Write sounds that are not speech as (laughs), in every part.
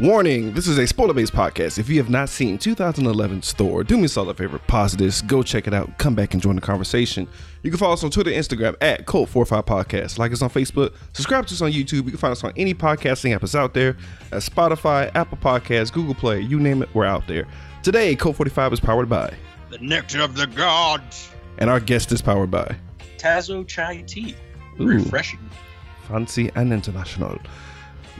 Warning, this is a spoiler based podcast. If you have not seen 2011's Thor, do me a solid favor, pause this, go check it out, come back and join the conversation. You can follow us on Twitter, Instagram at Cult45 Podcast. Like us on Facebook, subscribe to us on YouTube. You can find us on any podcasting app that's out there at Spotify, Apple Podcasts, Google Play, you name it, we're out there. Today, Cult 45 is powered by, The nectar of the gods. and our guest is powered by Tazo chai tea. Ooh. Refreshing. Fancy and International.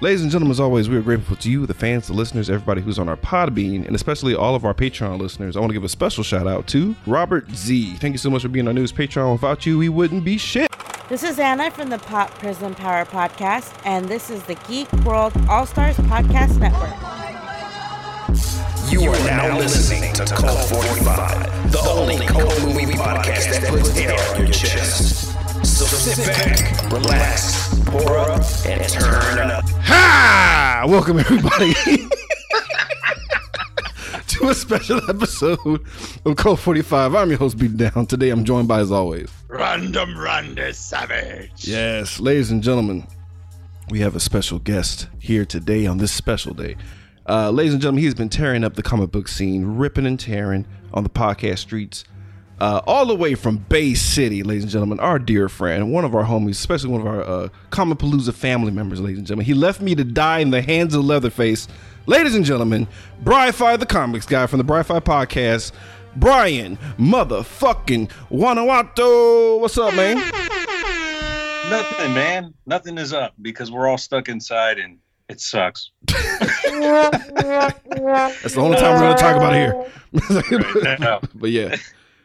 Ladies and gentlemen, as always, we are grateful to you, the fans, the listeners, everybody who's on our Podbean, and especially all of our Patreon listeners. I want to give a special shout out to Robert Z. Thank you so much for being our newest Patreon. Without you, we wouldn't be shit. This is Anna from the Pop Prison Power Podcast, and this is the Geek World All Stars Podcast Network. You are now listening to Cult 45, the only cult movie podcast that puts air on your chest. So sit back, relax, pour up, and turn up. Ha! Welcome, everybody, (laughs) to a special episode of Cult 45. I'm your host, Beat Down. Today, I'm joined by, as always, Random Randy Savage. Yes, ladies and gentlemen, we have a special guest here today on this special day. Uh, ladies and gentlemen, he's been tearing up the comic book scene, ripping and tearing on the podcast streets, uh, all the way from Bay City, ladies and gentlemen. Our dear friend, one of our homies, especially one of our uh, Comic Palooza family members, ladies and gentlemen. He left me to die in the hands of Leatherface. Ladies and gentlemen, Bri-Fi the comics guy from the Bri-Fi podcast, Brian motherfucking Wanawato. What's up, man? Nothing, man. Nothing is up because we're all stuck inside and it sucks. (laughs) (laughs) That's the only time we're gonna talk about it here. No, (laughs) but yeah,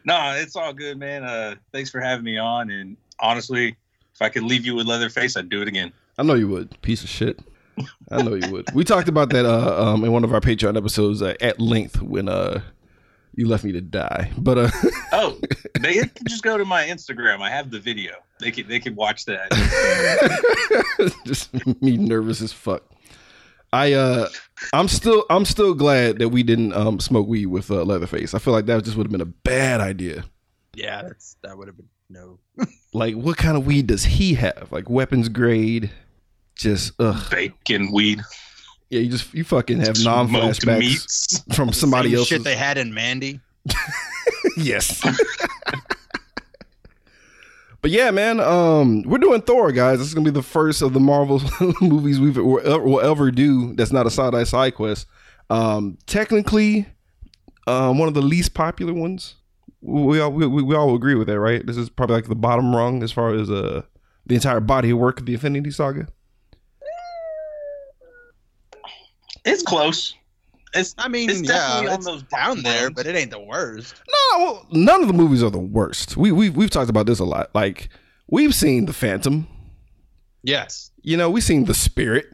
no, it's all good, man. Uh, thanks for having me on. And honestly, if I could leave you with Leatherface, I'd do it again. I know you would. Piece of shit. I know you would. We talked about that uh, um, in one of our Patreon episodes uh, at length when uh, you left me to die. But uh, (laughs) Oh, they can just go to my Instagram. I have the video. They can they can watch that. (laughs) just me nervous as fuck. I uh, I'm still I'm still glad that we didn't um, smoke weed with uh, Leatherface. I feel like that just would have been a bad idea. Yeah, that's that would have been no. (laughs) Like, what kind of weed does he have? Like weapons grade? Just ugh. Bacon weed. Yeah, you just you fucking have non Smoked flashbacks meats. from somebody else. shit they had in Mandy. (laughs) yes. (laughs) but yeah, man, um, we're doing Thor, guys. This is gonna be the first of the Marvel (laughs) movies we've will ever, ever do. That's not a side eye side quest. Um, technically, um, one of the least popular ones. We all we, we all agree with that, right? This is probably like the bottom rung as far as uh the entire body of work of the Infinity Saga. It's close. It's I mean, It's yeah, definitely on it's those down there, lines. but it ain't the worst. No, well, none of the movies are the worst. We we we've talked about this a lot. Like we've seen the Phantom. Yes. You know, we've seen the Spirit.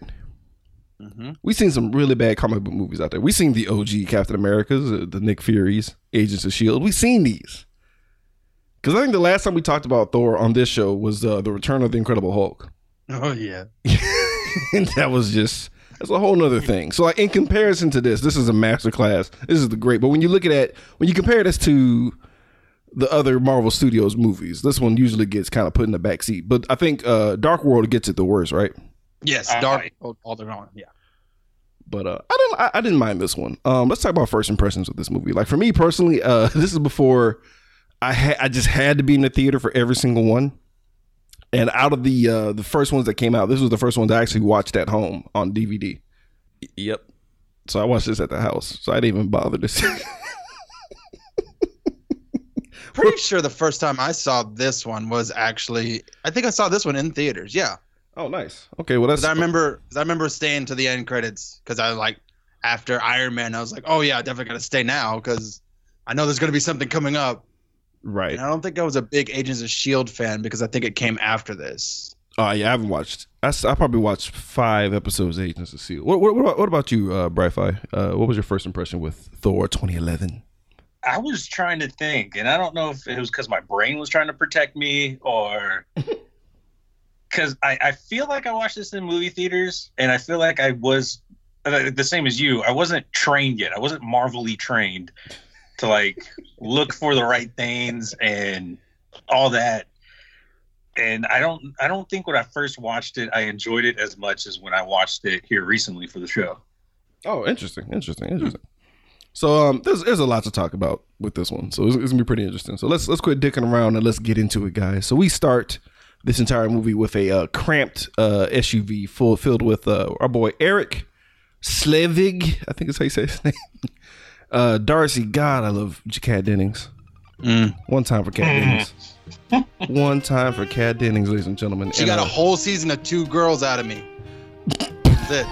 Mm-hmm. We've seen some really bad comic book movies out there. We've seen the OG Captain Americas, uh, the Nick Furies, Agents of Shield. We've seen these. Because I think the last time we talked about Thor on this show was uh, the Return of the Incredible Hulk, Oh yeah. (laughs) and that was just that's a whole nother thing. So, like in comparison to this, this is a masterclass. This is the great. But when you look at it, when you compare this to the other Marvel Studios movies, this one usually gets kind of put in the back seat. But I think uh, Dark World gets it the worst, right? Yes. Uh, Dark. all, all they're on. Yeah. But uh, I didn't. I, I didn't mind this one. Um, let's talk about first impressions of this movie. Like for me personally, uh, (laughs) this is before I had. I just had to be in the theater for every single one. And out of the uh, the first ones that came out, this was the first ones I actually watched at home on DVD. Yep. So I watched this at the house. So I didn't even bother to see. (laughs) Pretty sure the first time I saw this one was actually. I think I saw this one in theaters. Yeah. oh, nice. Okay. Well, that's. Because I remember, cause I remember staying to the end credits because I like after Iron Man, I was like, oh yeah, I definitely gotta stay now because I know there's gonna be something coming up. Right. And I don't think I was a big Agents of Shield fan because I think it came after this. Oh yeah, I haven't watched. I probably watched five episodes of Agents of Shield. What what, what, about, what about you, uh, Bri-Fi? Uh, what was your first impression with Thor 2011? I was trying to think, and I don't know if it was because my brain was trying to protect me or (laughs) because I, I feel like I watched this in movie theaters, and I feel like I was uh, the same as you. I wasn't trained yet. I wasn't marvelly trained to like look for the right things and all that. And I don't, I don't think when I first watched it, I enjoyed it as much as when I watched it here recently for the show. Oh, interesting, interesting, interesting. So um, there's there's a lot to talk about with this one, so it's, it's gonna be pretty interesting. So let's let's quit dicking around and let's get into it, guys. So we start this entire movie with a uh, cramped uh, SUV full filled with uh, our boy Eric Slevig, I think is how you say his (laughs) name. Uh, Darcy, God, I love Kat Dennings. Mm. One time for Kat Dennings. One time for Kat Dennings, ladies and gentlemen. She And, got a uh, whole season of two girls out of me. That's it.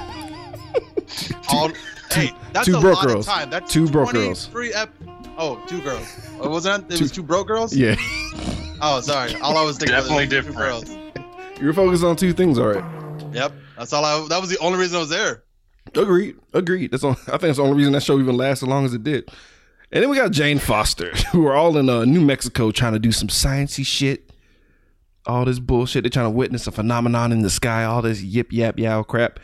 (laughs) All, hey, that's two a broke lot girls. Of time. That's Two broke girls. 23 Ep- oh, two girls. Oh, wasn't that? It Two- was two broke girls. Yeah, Oh, sorry. All I was thinking Definitely was two different. girls. you're focused on two things, all right. Yep. That's all I. That was the only reason I was there. Agreed. Agreed. That's all, I think that's the only reason that show even lasts as long as it did. And then we got Jane Foster, (laughs) who are all in uh, New Mexico trying to do some sciencey shit. All this bullshit. They're trying to witness a phenomenon in the sky. All this yip yap yow crap.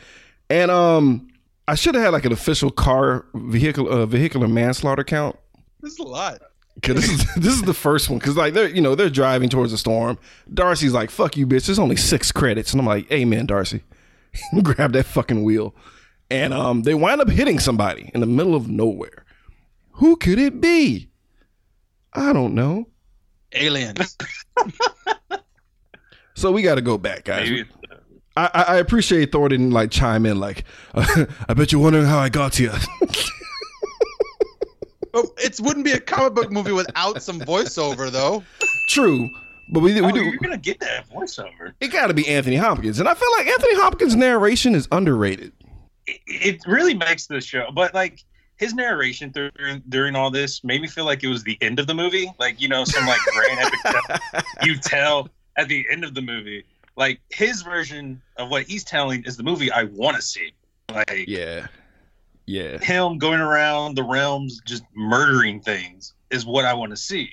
And um, I should have had like an official car vehicle uh, vehicular manslaughter count. This is a lot. Cause this is (laughs) this is the first one. Cause like they're you know they're driving towards a storm. Darcy's like fuck you bitch. There's only six credits, and I'm like amen Darcy. (laughs) Grab that fucking wheel, and um they wind up hitting somebody in the middle of nowhere. Who could it be? I don't know. Aliens. (laughs) So we got to go back, guys. Maybe I, I I appreciate Thor didn't like chime in like, (laughs) I bet you're wondering how I got here. (laughs) but it wouldn't be a comic book movie without some voiceover, though. True, but we we oh, do. you're gonna get that voiceover. It got to be Anthony Hopkins, and I feel like Anthony Hopkins' narration is underrated. It, really makes the show, but like his narration during during all this made me feel like it was the end of the movie. Like you know, some like grand epic (laughs) you tell at the end of the movie. Like his version of what he's telling is the movie I want to see. Like Yeah, yeah. him going around the realms just murdering things is what I want to see.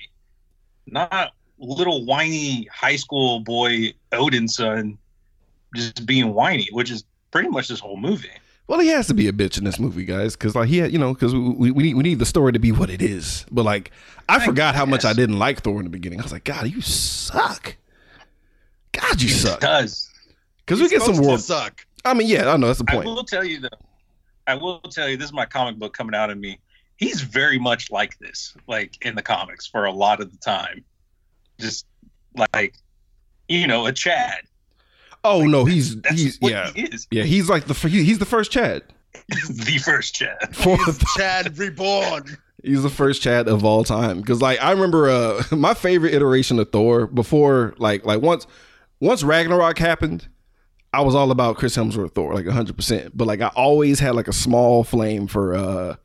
Not little whiny high school boy Odin's son just being whiny, which is pretty much this whole movie. Well, he has to be a bitch in this movie, guys, because like he, had, you know, because we, we need we need the story to be what it is. But like, I, I forgot how much I didn't like Thor in the beginning. I was like, God, you suck. God, you suck. Does Because we get some world. suck. I mean, yeah, I know that's the point. I will tell you though. I will tell you this is my comic book coming out of me. He's very much like this, like in the comics for a lot of the time. Just like you know, a Chad. Oh no, he's That's he's what yeah he is. yeah he's like the he, he's the first Chad. the first Chad. (laughs) Fourth, Chad reborn. he's the first Chad of all time. Because like I remember uh (laughs) my favorite iteration of Thor before like like once once Ragnarok happened, I was all about Chris Hemsworth Thor like hundred percent. But like I always had like a small flame for uh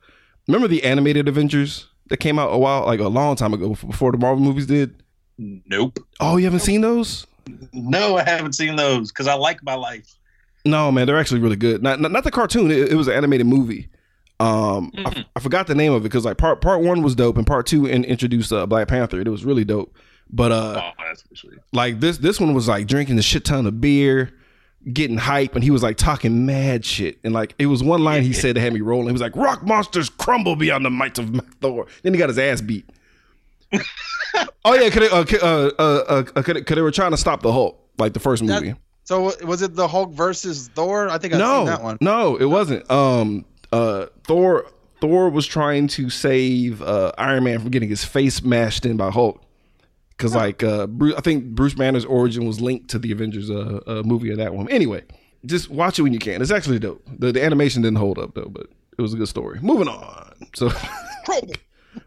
remember the animated Avengers that came out a while like a long time ago before the Marvel movies did. Nope. Oh, you haven't seen those? No, I haven't seen those because I like my life. No, man, they're actually really good. Not not, not the cartoon. It, it was an animated movie. Um, I f- Mhm. I, forgot the name of it because like part part one was dope and part two in, introduced uh, Black Panther. It was really dope. But uh, oh, that's like this this one was like drinking a shit ton of beer, getting hype, and he was like talking mad shit. And like it was one line he said that had me rolling. He was like, "Rock monsters crumble beyond the might of Thor." Then he got his ass beat. (laughs) oh yeah, cause they, uh, c- uh, uh, uh, uh, 'cause they- 'cause they were trying to stop the Hulk, like the first That- movie. So was it the Hulk versus Thor? I think I've no, seen that one. No, it wasn't. Um, uh, Thor Thor was trying to save uh, Iron Man from getting his face mashed in by Hulk. Because like uh, Bruce, I think Bruce Banner's origin was linked to the Avengers uh, uh, movie of that one. Anyway, just watch it when you can. It's actually dope. The, the animation didn't hold up though, but it was a good story. Moving on. So.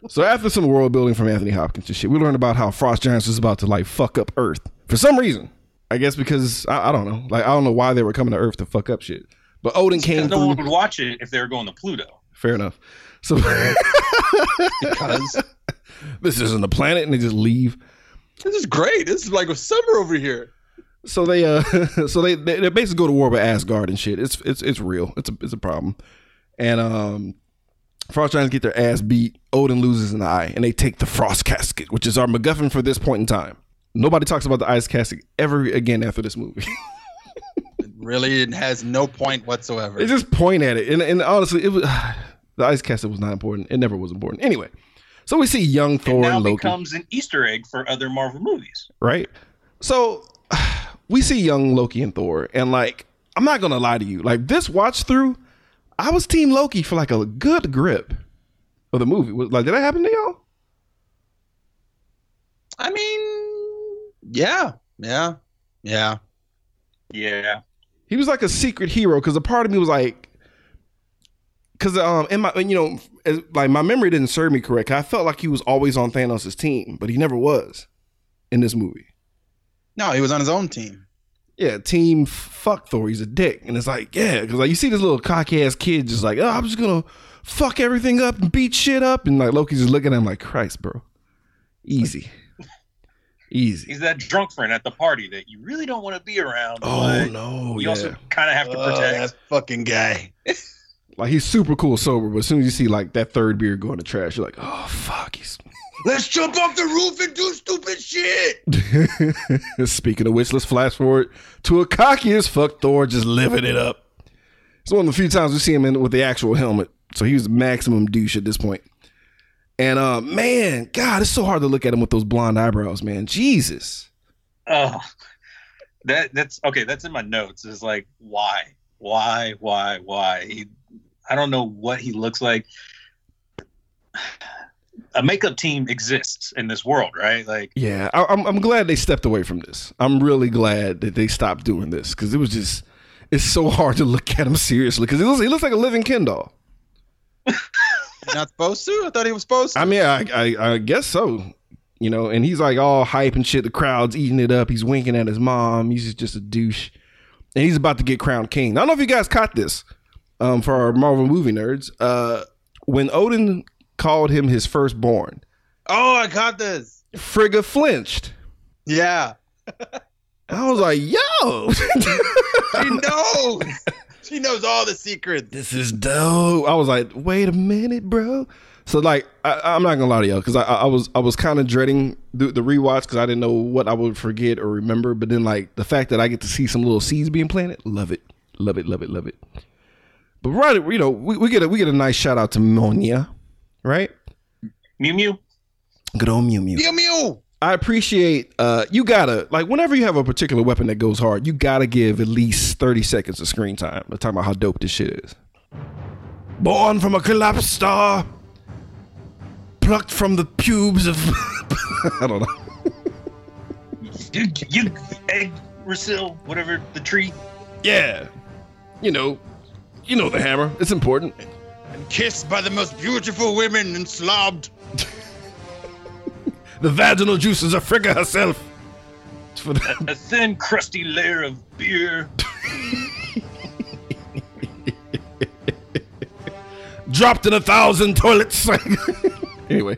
So after some world building from Anthony Hopkins and shit, we learned about how Frost Giants was about to like fuck up Earth for some reason. I guess because I, I don't know, like I don't know why they were coming to Earth to fuck up shit. But Odin came Because no one would watch it if they were going to Pluto. Fair enough. So (laughs) Because this isn't a planet, and they just leave. this is great. This is like a summer over here. So they uh, (laughs) so they they, they basically go to war with Asgard and shit. It's it's it's real. It's a it's a problem. And um, Frost Giants get their ass beat. Odin loses an eye, and they take the Frost Casket, which is our MacGuffin for this point in time. Nobody talks about the ice casket ever again after this movie. It (laughs) really it has no point whatsoever. they just point at it, and, and honestly, it was (sighs) the ice casket was not important. It never was important. Anyway, so we see young It Thor now and Loki. becomes an Easter egg for other Marvel movies. right? So (sighs) we see young Loki and Thor, and like I'm not gonna lie to you, like this watch through, I was Team Loki for like a good grip of the movie. Was- Like, did that happen to y'all? I mean, yeah, yeah, yeah. Yeah. He was like a secret hero because a part of me was like, because um, in my you know, as, like my memory didn't serve me correct. I felt like he was always on Thanos' team, but he never was in this movie. No, he was on his own team. Yeah, team fuck Thor. He's a dick, and it's like, yeah, because like you see this little cocky ass kid just like, oh, I'm just gonna fuck everything up and beat shit up, and like Loki's just looking at him like, Christ, bro, easy, easy. He's that drunk friend at the party that you really don't want to be around. Oh no, You yeah. also kind of have to Oh, protect. that fucking guy. like he's super cool sober, but as soon as you see like that third beer go in the trash, you're like, oh fuck, he's. Let's jump off the roof and do stupid shit. (laughs) Speaking of which, let's flash forward to a cocky as fuck Thor just living it up. It's one of the few times we see him in with the actual helmet, so he was maximum douche at this point. And uh, man, God, it's so hard to look at him with those blonde eyebrows, man. Jesus. Oh, that that's okay. That's in my notes. Is like why, why, why, why? He, I don't know what he looks like. A makeup team exists in this world, right? Like, Yeah, I, I'm I'm glad they stepped away from this. I'm really glad that they stopped doing this because it was just it's so hard to look at him seriously because he looks he looks like a living Ken doll. (laughs) Not supposed to? I thought he was supposed to. I mean, I, I I guess so. You know, and he's like all hype and shit. The crowd's eating it up. He's winking at his mom. He's just, just a douche, and he's about to get crowned king. I don't know if you guys caught this. Um, for our Marvel movie nerds, uh, when Odin called him his firstborn, oh, I got this. Frigga flinched. Yeah. I was like, "Yo, (laughs) She knows. (laughs) she knows all the secrets. this is dope." I was like, "Wait a minute, bro." So like, I, I'm not gonna lie to y'all because I, I I was I was kind of dreading the, the rewatch because I didn't know what I would forget or remember. But then like the fact that I get to see some little seeds being planted, love it, love it, love it, love it. But right, you know, we, we get a we get a nice shout out to Mjolnir, right? Mew Mew. Good old Mew Mew. Mew mew. I appreciate uh you gotta like whenever you have a particular weapon that goes hard, you gotta give at least 30 seconds of screen time to talk about how dope this shit is. Born from a collapsed star, plucked from the pubes of (laughs) I don't know. You, you egg Rasil, whatever the tree. Yeah. You know, you know the hammer. It's important. And kissed by the most beautiful women and slobbed. (laughs) The vaginal juices of Frigga herself. For the- A thin, crusty layer of beer. (laughs) dropped in a thousand toilets. (laughs) anyway.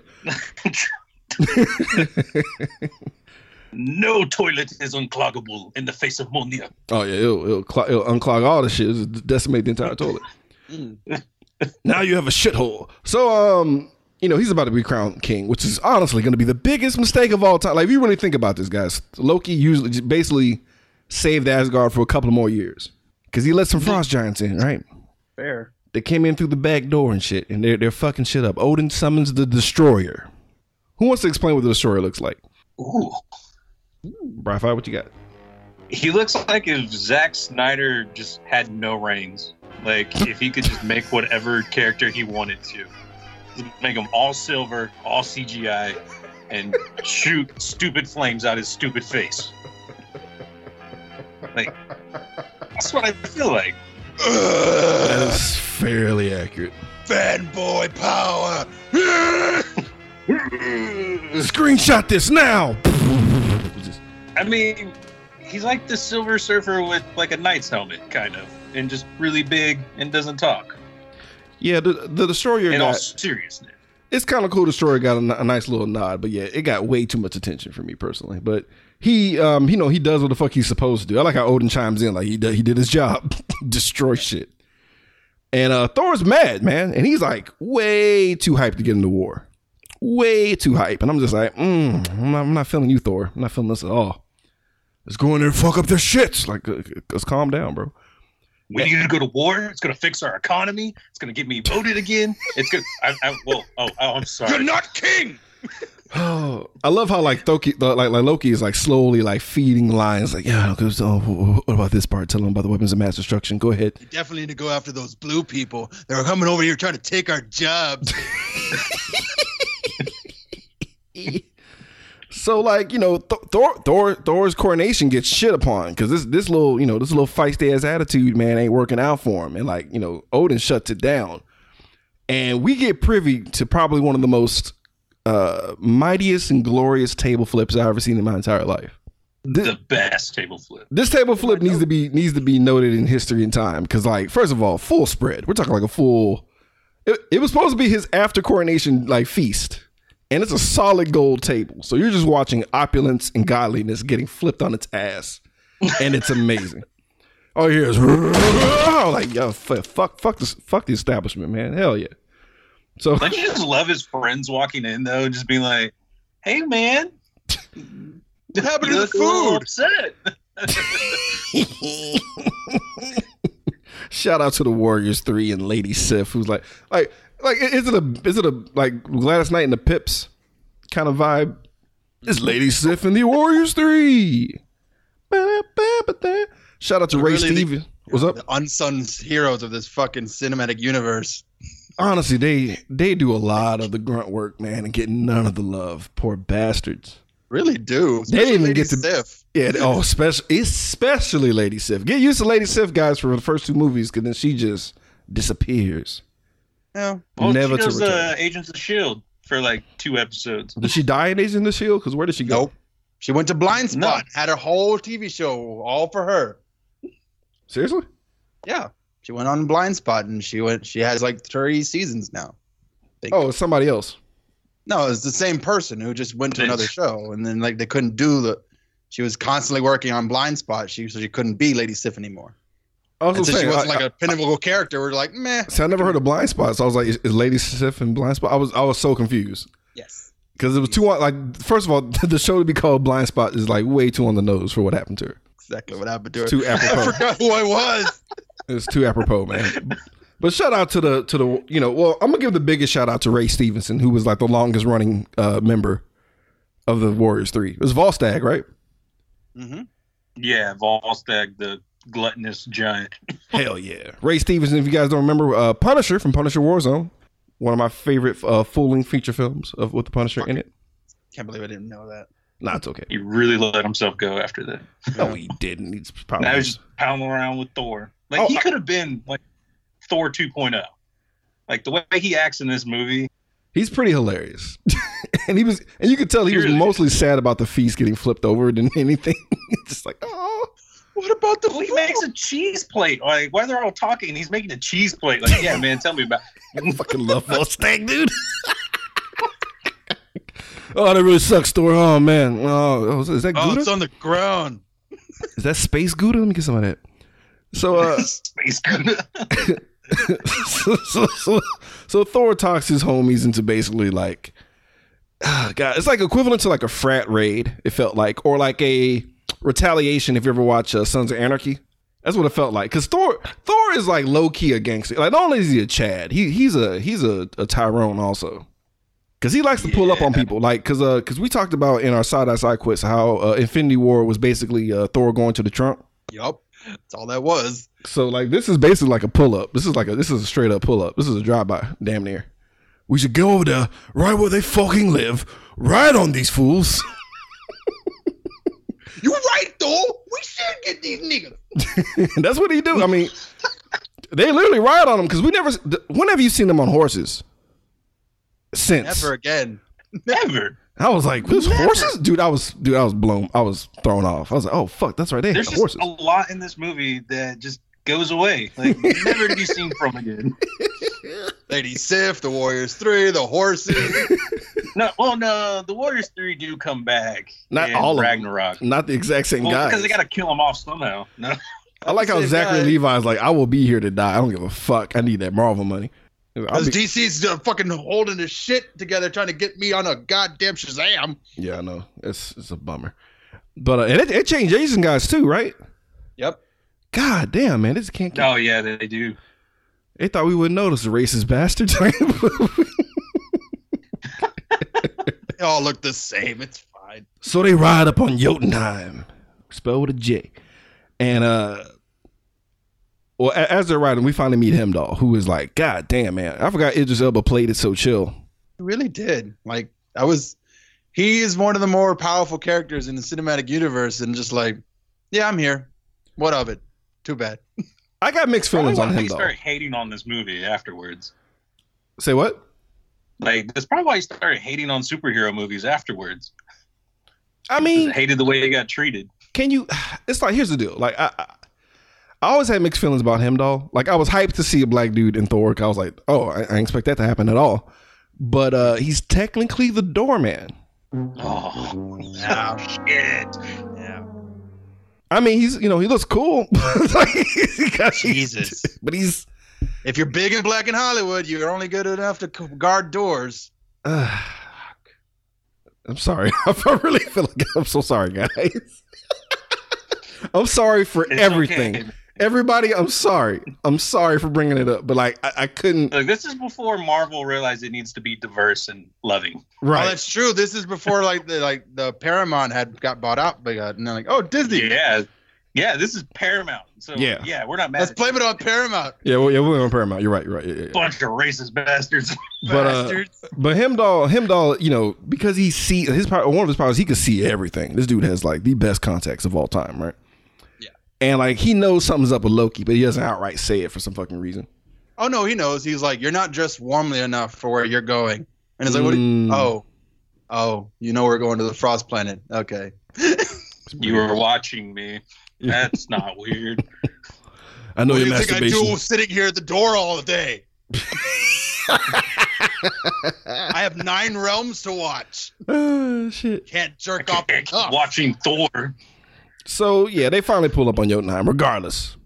No toilet is uncloggable in the face of Mjolnir. Oh yeah, it'll, it'll, clog, it'll unclog all the shit, it'll decimate the entire toilet. Now you have a shithole. So um, you know he's about to be crowned king, which is honestly going to be the biggest mistake of all time. Like if you really think about this, guys, Loki usually basically saved Asgard for a couple of more years because he let some frost giants in, right? Fair. They came in through the back door and shit, and they're they're fucking shit up. Odin summons the destroyer. Who wants to explain what the destroyer looks like? Ooh. Bri-Fi, what you got? He looks like if Zack Snyder just had no reins. Like if he could just make whatever character he wanted to. Make them all silver, all CGI, and shoot (laughs) stupid flames out his stupid face. Like that's what I feel like. That is fairly accurate. fanboy power. (laughs) Screenshot this now. I mean, he's like the Silver Surfer with like a knight's helmet, kind of, and just really big and doesn't talk. yeah, the the destroyer In all got. seriousness, It's kind of cool. The story got a nice little nod, but yeah, it got way too much attention for me personally. But he, um, you know, he does what the fuck he's supposed to do. I like how Odin chimes in, like he did, he did his job, (laughs) destroy shit. And uh, Thor's mad, man, and he's like way too hyped to get into war, way too hype. And I'm just like, mm, I'm, not, I'm not feeling you, Thor. I'm not feeling this at all. Let's go in there and fuck up their shits. Like, uh, let's calm down, bro. We need to go to war. It's gonna fix our economy. It's gonna get me voted again. It's gonna. I, I, well, oh, oh, I'm sorry. You're not king. Oh, (sighs) I love how like Loki, like like Loki is like slowly like feeding lines. Like, yeah, okay, so oh, what about this part? Tell them about the weapons of mass destruction. Go ahead. You definitely need to go after those blue people. They're coming over here trying to take our jobs. (laughs) So like you know Th- Thor Thor Thor's coronation gets shit upon because this this little you know this little feisty ass attitude man ain't working out for him and like you know Odin shuts it down and we get privy to probably one of the most uh mightiest and glorious table flips I've ever seen in my entire life. This, the best table flip. this table flip needs to be needs to be noted in history and time because like first of all full spread we're talking like a full it, it was supposed to be his after coronation like feast and it's a solid gold table. So you're just watching opulence and godliness getting flipped on its ass. And it's amazing. (laughs) Oh here's (laughs) like yo fuck fuck fuck this fuck the establishment man. Hell yeah. So Don't you just love his friends walking in though, just being like, "Hey, man, What happened you to the look a little food? upset." (laughs) Shout out to the Warriors three and Lady Sif, who's like, like, like, is it a, is it a like Gladys Knight and the Pips kind of vibe? It's Lady Sif and the Warriors three. Shout out to Ray Really, Stevens. What's up? The unsung heroes of this fucking cinematic universe. Honestly, they they do a lot of the grunt work, man, and get none of the love. Poor bastards. Really do. They didn't even Lady get to- Sif. Yeah, oh, especially especially Lady Sif. Get used to Lady Sif, guys, for the first two movies, because then she just disappears. Yeah. Well, Never she to does return. uh, Agents of the Shield for like two episodes. Did she die in Agents of the Shield? Because where did she go? Nope. She went to Blind No. Spot, had a whole TV show all for her. Seriously? Yeah. She went on Blind Spot and she went she has like 30 seasons now. Oh, it's somebody else. No, it's the same person who just went to another show and then like they couldn't do the she was constantly working on Blind Spot. She so she couldn't be Lady Sif anymore. I was And gonna she wasn't I, like a pinnacle character, we're like, meh. I, see, I never heard of Blind Spot, so I was like, is, is Lady Sif in Blind Spot? I was I was so confused Yes. because it was too like. First of all, (laughs) the show to be called Blind Spot is like way too on the nose for what happened to her. Exactly what happened to her. It's too (laughs) I apropos. forgot who I was. It's too apropos, man. But shout out to the to the you know well I'm gonna give the biggest shout out to Ray Stevenson who was like the longest running uh, member of the Warriors Three. It was Volstagg, right? Mm hmm Yeah, Volstagg, the gluttonous giant. Hell yeah. Ray Stevenson, if you guys don't remember, uh, Punisher from Punisher Warzone, one of my favorite uh, full length feature films of with the Punisher in it. Can't believe I didn't know that. Nah, it's okay. He really let himself go after that. No, he didn't. He's probably Now he's just pounding around with Thor. Like Oh, he could have been like Thor 2.0. Like the way he acts in this movie. he's pretty hilarious. (laughs) and he was and you could tell he was Seriously. mostly sad about the feast getting flipped over than (laughs) anything. It's just like, oh What about the Well, he makes a cheese plate. Like while they're all talking, he's making a cheese plate. Like, yeah, man, tell me about. I fucking love (laughs) Volstagg, dude. (laughs) oh, that really sucks, Thor. Oh man. Oh, oh, is that Oh, it's on the ground. is that space Gouda? Let me get some of that. So uh (laughs) Space Gouda. so, so, so, so Thor talks his homies into basically like, (sighs) God, it's like equivalent to like a frat raid. It felt like, or like a retaliation. If you ever watch uh, Sons of Anarchy, that's what it felt like. Because Thor, Thor is like low key a gangster. Like not only is he a Chad, he he's a he's a, a Tyrone also. Cause he likes to pull up on people, like cause uh, cause we talked about in our side by side quits how uh, Infinity War was basically uh, Thor going to the trunk. Yup. That's all that was. So like this is basically like a pull up. This is like a this is a straight up pull up. This is a drive by, damn near. We should go over there, right where they fucking live, right on these fools. (laughs) You right, though. We should get these niggas. (laughs) That's what he do. I mean, they literally ride on them because we never. When have you seen them on horses? Since Never again. Never. I was like, this horses, dude. I was, dude. I was blown. I was thrown off. I was like, oh fuck, that's right. They There's had just horses. a lot in this movie that just goes away. Like never to be seen from again. (laughs) (laughs) Lady Sif, the Warriors Three, the horses. (laughs) No, well, no, the Warriors three do come back. Not all of them. Ragnarok. Not the exact same Well, guys. because they got to kill them off somehow. No, I like how Zachary guy. Levi's like, I will be here to die. I don't give a fuck. I need that Marvel money. Because be- DC's uh, fucking holding his shit together, trying to get me on a goddamn Shazam. Yeah, I know. It's it's a bummer. But uh, and it, it changed Asian guys too, right? Yep. God damn, man, this can't. Get, oh yeah, they do. They thought we wouldn't notice the racist bastards. (laughs) they all look the same. It's fine. So they ride up on Jotunheim, spelled with a J, and uh, well, as they're riding, we finally meet him, Heimdall, who is like, God damn man, I forgot Idris Elba played it so chill. He really did. Like I was, he is one of the more powerful characters in the cinematic universe, and just like, yeah, I'm here. What of it? Too bad. I got mixed feelings on why he started hating on this movie afterwards. Say what? Like that's probably why he started hating on superhero movies afterwards. I He mean, hated the way he got treated. can you? (sighs) It's like here's the deal. Like I, I, I always had mixed feelings about him, though. Like I was hyped to see a black dude in Thor. I was like, oh, I, I didn't expect that to happen at all. But uh he's technically the doorman. Oh, shit! I mean, he's you know he looks cool. (laughs) Like, he got- Jesus. (laughs) but he's. If you're big and black in Hollywood, you're only good enough to guard doors. Uh, (sighs) I'm sorry. (laughs) I really feel like I'm so sorry, guys. I'm sorry for It's everything. okay. Everybody, I'm sorry. I'm sorry for bringing it up, but like I, I couldn't. Look, this is before Marvel realized it needs to be diverse and loving. Right. that's true. This is before like the like the Paramount had got bought out by God, and they're like, oh Disney, Yeah, yeah. This is Paramount. So Yeah. yeah, we're not mad. let's at blame it on Paramount. yeah, well, yeah, we're on Paramount. You're right. You're right. Yeah, yeah, yeah. bunch of racist bastards. (laughs) But uh, Bastards. but Heimdall, Heimdall, you know, because he see his power. One of his powers, he can see everything. This dude has like the best contacts of all time, right? Yeah. And like he knows something's up with Loki, but he doesn't outright say it for some fucking reason. oh no, he knows. He's like, you're not dressed warmly enough for where you're going. And it's like, what? You, Mm. oh, oh, you know we're going to the Frost Planet. Okay. (laughs) you were watching me. That's not weird. (laughs) I know what do your you think I do sitting here at the door all day? (laughs) I have nine realms to watch. oh shit. Can't jerk off the cup. watching Thor. So yeah, they finally pull up on Jotunheim. Regardless,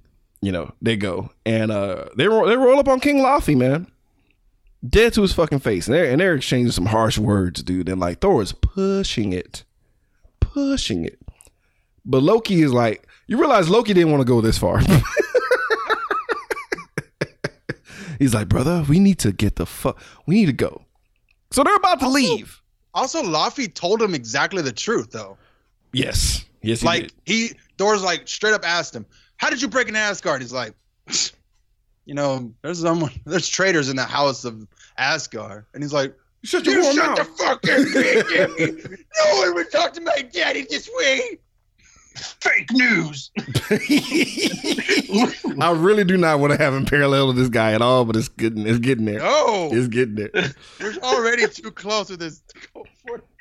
you know they go and uh they roll, they roll up on King Laufey, man, dead to his fucking face, and they're and they're exchanging some harsh words, dude. And like Thor is pushing it, pushing it, but Loki is like, you realize Loki didn't want to go this far. (laughs) He's like, brother, we need to get the fuck, we need to go. So they're about to Also- leave. Also, Laufey told him exactly the truth, though. Yes, yes, he like did. he Thor's like straight up asked him, "How did you break into Asgard?" He's like, (laughs) "You know, there's someone, there's traitors in the house of Asgard," and he's like, Shut "You your whore shut mouth. the fuck up, (laughs) No one would talk to my daddy this way." Fake news. (laughs) I really do not want to have him parallel to this guy at all, but it's getting it's getting there. No, It's getting there we're already too close with this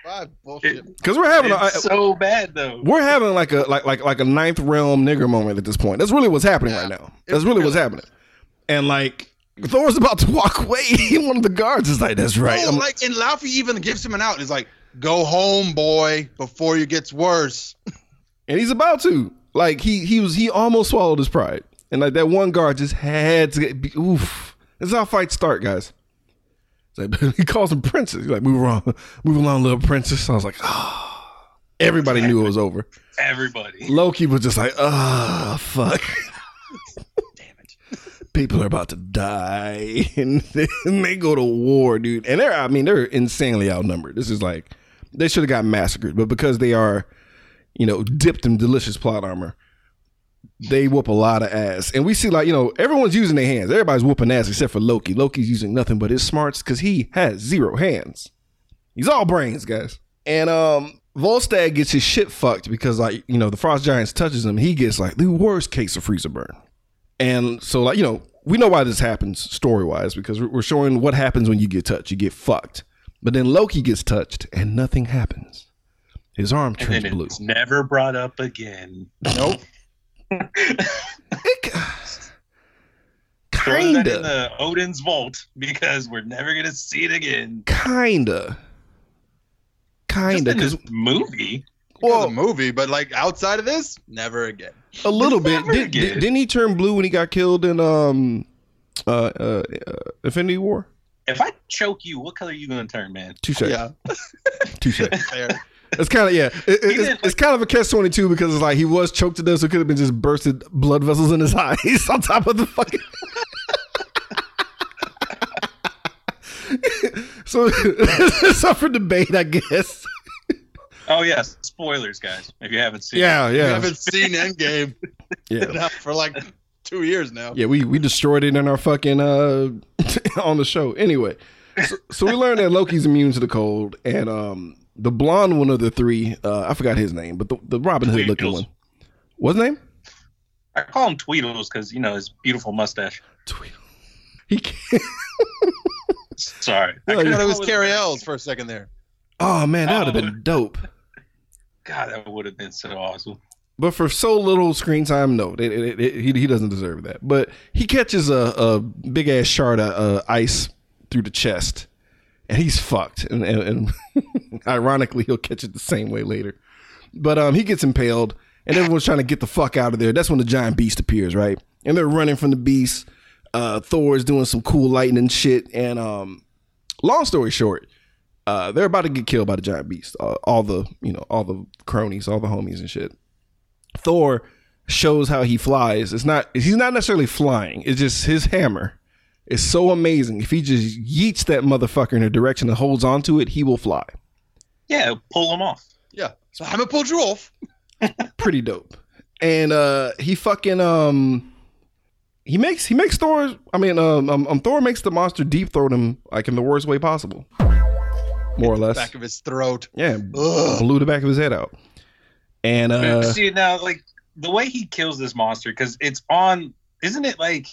45 bullshit. because we're having a, so bad though. we're having like a like like like a ninth realm nigger moment at this point. That's really what's happening right now. That's really what's happening. And like Thor's about to (laughs) walk away, one of the guards is like, "That's right." Oh, I'm- like and Laufey even gives him an out. He's like, "Go home, boy, before you gets worse." and he's about to like he he was he almost swallowed his pride, and like that one guard just had to get, oof. This is how fights start, guys. Like, (laughs) he calls him princess. He's like, "Move along, move along, little princess." I was like, "Ah." Everybody knew it was over. Everybody. Loki was just like, ah, fuck. (laughs) Damn it. People are about to die. (laughs) And then they go to war, dude. And they're, I mean, they're insanely outnumbered. This is like, they should have got massacred. But because they are, you know, dipped in delicious plot armor, they whoop a lot of ass. And we see, like, you know, everyone's using their hands. Everybody's whooping ass except for Loki. Loki's using nothing but his smarts because he has zero hands. He's all brains, guys. And um Volstagg gets his shit fucked because like, you know, the Frost Giants touches him. He gets like the worst case of freezer burn. And so like, you know, we know why this happens story-wise because we're showing what happens when you get touched. You get fucked. But then Loki gets touched and nothing happens. His arm turns blue. it's never brought up again. Nope. It, (sighs) Throw that in the Odin's vault because we're never gonna see it again. Kinda. Kinda. Because movie. Well, well, the movie, but like outside of this, never again. a little bit. Did, did, didn't he turn blue when he got killed in um uh, uh, uh Infinity War? If I choke you, what color are you gonna turn, man? Touche. Yeah, Touche. (laughs) fair. It's kind of yeah. It, it- it's, didn't, it's kind of a catch twenty two because it's like he was choked to death, so it could have been just bursted blood vessels in his (laughs) eyes on top of the fucking. (laughs) So (laughs) it's up for debate, I guess. Oh yes, spoilers, guys. If you haven't seen, Yeah, I yeah, haven't seen Endgame yeah. now for like two years now. Yeah, we we destroyed it in our fucking uh on the show. Anyway, so, so we learned that Loki's immune to the cold, and um the blonde one of the three, uh I forgot his name, but the, the Robin Hood looking one. What's his name? I call him Tweedles because you know his beautiful mustache. Tweedle. He can't. (laughs) Sorry, Yeah, I couldn't thought it was come Cary Elwes for a second there. Oh man, that would have Oh. been dope. God, that would have been so awesome. But for so little screen time, no, it, it, it, he he doesn't deserve that. But he catches a, a big ass shard of uh, ice through the chest, and he's fucked. And, and, and (laughs) ironically, he'll catch it the same way later. But um, he gets impaled, and everyone's trying to get the fuck out of there. That's when the giant beast appears, right? And they're running from the beast. Uh, Thor is doing some cool lightning shit, and um, long story short, uh, they're about to get killed by the giant beast. Uh, all the you know, all the cronies, all the homies and shit. Thor shows how he flies. It's not he's not necessarily flying. It's just his hammer is so amazing. If he just yeets that motherfucker in a direction and holds onto it, he will fly. Yeah, pull him off. Yeah. So I'm gonna pull you off. (laughs) Pretty dope. And uh he fucking um he makes he makes Thor I mean um, um, um Thor makes the monster deep throat him like in the worst way possible. More or less. Back of his throat. yeah. Ugh. Blew the back of his head out. And uh See now, like the way he kills this monster, because it's on, isn't it like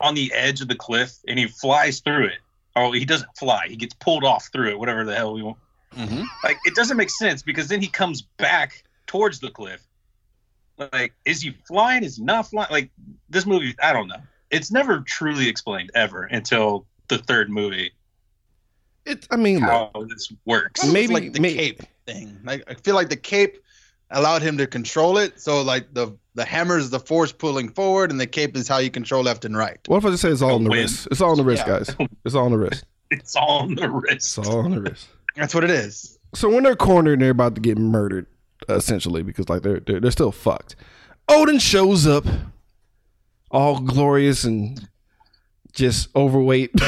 on the edge of the cliff, and he flies through it. Oh, he doesn't fly; he gets pulled off through it. Whatever the hell we want. Mhm. Like it doesn't make sense because then he comes back towards the cliff. Like, is he flying? Is he not flying? Like this movie, I don't know. It's never truly explained ever until the third movie it I mean look, how this works. Well, Maybe- like the may- cape thing. Like I feel like the cape allowed him to control it. So like the the hammer is the force pulling forward, and the cape is how you control left and right. what if I just say it's all on the wrist? It's all on the wrist, Yeah. guys. It's all on the wrist. (laughs) It's all on the wrist. It's all on the wrist. That's what it is. So when they're cornered and they're about to get murdered, essentially, because like they're they're, they're still fucked. Odin shows up, all glorious and just overweight. (laughs)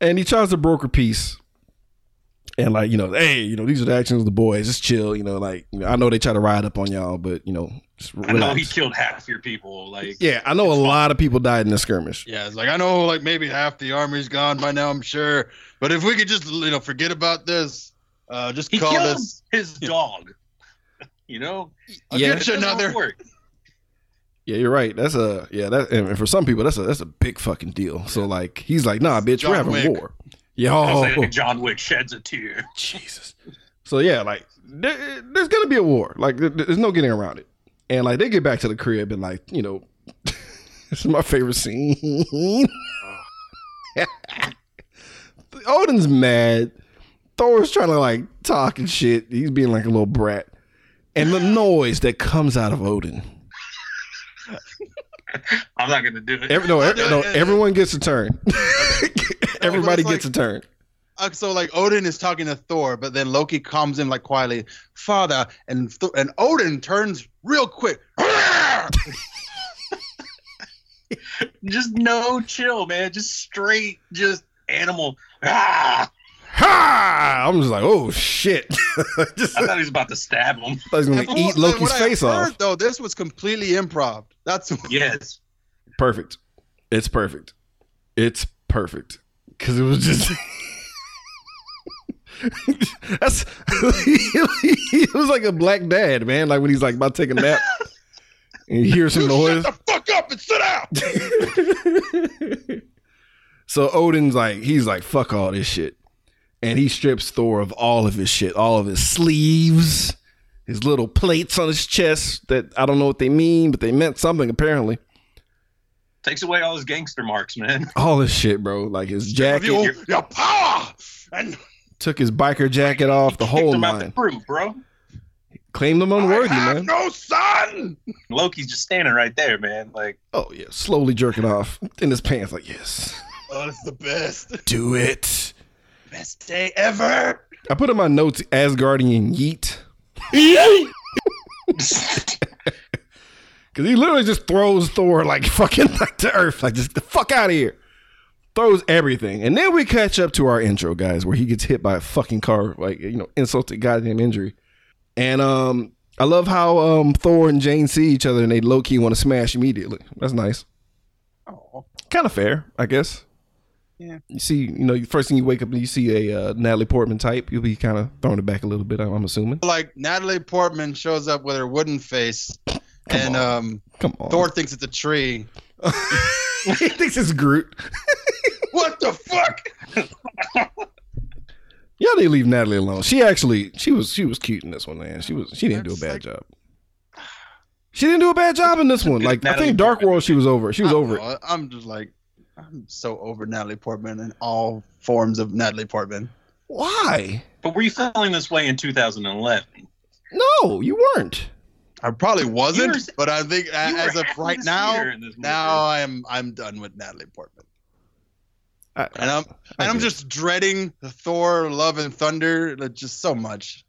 and he tries to broker peace. And like, you know, hey, you know, these are the actions of the boys. Just chill, you know, like you know, I know they try to ride up on y'all, but you know, just I know he killed half your people. Like, Yeah, I know a lot of people died in the skirmish. Yeah, it's like I know like maybe half the army's gone by now, I'm sure. But if we could just you know forget about this, uh just he call this his dog. (laughs) You know, I'll Yeah. get you another. Yeah, you're right. That's a yeah. That and for some people, that's a that's a big fucking deal. So like, he's like, nah, bitch, John we're having Wick. war. Yo, like, John Wick sheds a tear. (laughs) Jesus. So yeah, like there, there's gonna be a war. Like there- there's no getting around it. And like they get back to the crib and like you know, (laughs) this is my favorite scene. (laughs) Odin's mad. Thor's trying to like talk and shit. He's being like a little brat. And the noise that comes out of Odin. I'm not gonna do it. Every, no, ev- no, everyone gets a turn. Everybody it's gets a turn. Uh, so like Odin is talking to Thor, but then Loki comes in like quietly, Father, and Th- and Odin turns real quick. (laughs) just no chill, man. Just straight, just animal. Ah! Ha! I'm just like, oh shit. (laughs) just, I I thought he was about to stab him. thought he was gonna eat Loki's what I face heard, off. Though this was completely improv. That's Yes. Perfect. It's perfect. It's perfect. Cause it was just (laughs) That's (laughs) it was like a black dad, man. Like when he's like about to take a nap and he hears some (laughs) noise. shut the fuck up and sit down. so Odin's like, he's like, fuck all this shit. And he strips Thor of all of his shit, all of his sleeves, his little plates on his chest that I don't know what they mean, but they meant something apparently. Takes away all his gangster marks, man. (laughs) All this shit, bro. Like his jacket, your, your power and took his biker jacket off, the whole him out the crew, bro. Claimed him unworthy, man. no son. Loki's just standing right there, man. Like, Oh yeah, slowly jerking off in his pants, like yes, Oh, it's the best, do it. best day ever. I put in my notes Asgardian yeet (laughs) (laughs) Because he literally just throws Thor like (laughs) fucking like to earth, like just the fuck out of here. Throws everything. And then we catch up to our intro, guys, where he gets hit by a fucking car, like, you know, insulted goddamn injury. And um I love how um Thor and Jane see each other and they low key want to smash immediately. That's nice. Oh, Kind of fair, I guess. Yeah. You see, you know, first thing you wake up and you see a uh, Natalie Portman type, you'll be kind of throwing it back a little bit. I'm, I'm assuming. like Natalie Portman shows up with her wooden face, and on. um, Come on. Thor thinks it's a tree. (laughs) he thinks it's Groot. (laughs) What the fuck? (laughs) Y'all need to leave Natalie alone. She actually, she was, she was cute in this one, man. She was, she didn't do a bad like- job. She didn't do a bad job in this one. Like I think Dark World, she was over. She was over know. I'm just like, I'm so over Natalie Portman and all forms of Natalie Portman. Why? But were you feeling this way in 2011? No, you weren't. I probably wasn't, were- but I think a- You were as of right now, her in this movie. now I'm I'm done with Natalie Portman, I, and I'm I and I'm just dreading the Thor Love and Thunder just so much.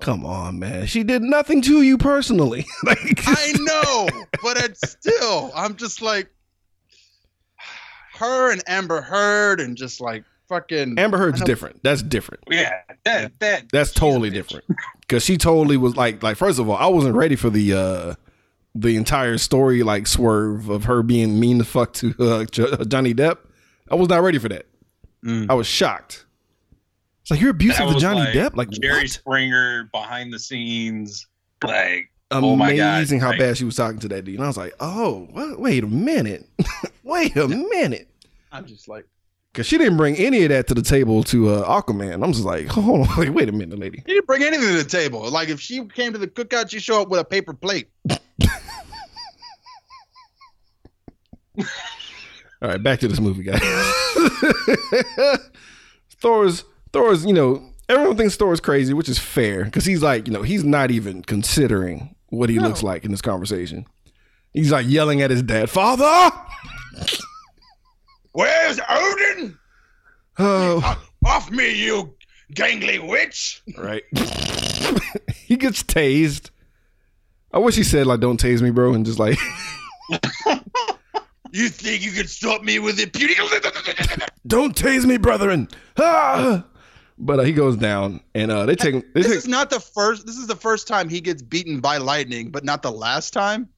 Come on, man. She did nothing to you personally. (laughs) like, I know, but it's still I'm just like (sighs) her and Amber Heard and just like fucking Amber Heard's different. That's different. Yeah, that that That's totally different. Because she totally was like, like first of all, I wasn't ready for the uh the entire story like swerve of her being mean to fuck to uh, Johnny Depp. I was not ready for that. Mm. I was shocked. It's like you're abusive That to Johnny like Depp. Like Jerry what? Springer behind the scenes, like oh my God, Amazing how like- bad she was talking to that dude. And I was like, oh, what? wait a minute, (laughs) wait a minute. I'm just like Cause she didn't bring any of that to the table to uh, Aquaman. I'm just like, (laughs) hold on, like, wait a minute, lady. She didn't bring anything to the table. Like if she came to the cookout, she'd show up with a paper plate. (laughs) All right, back to this movie, guys. (laughs) Thor's Thor's, you know, everyone thinks Thor's crazy, which is fair because he's like, you know, he's not even considering what he looks like in this conversation. He's like yelling at his dad, "Father!" Where's Odin? Oh, Off me, you gangly witch! right. (laughs) he gets tased. I wish he said like, "Don't tase me, bro," and just like, (laughs) You think you could stop me with impunity? (laughs) "Don't tase me, brethren." Ah! But uh, he goes down, and uh, they take him. They This take, is not the first. This is the first time he gets beaten by lightning, but not the last time.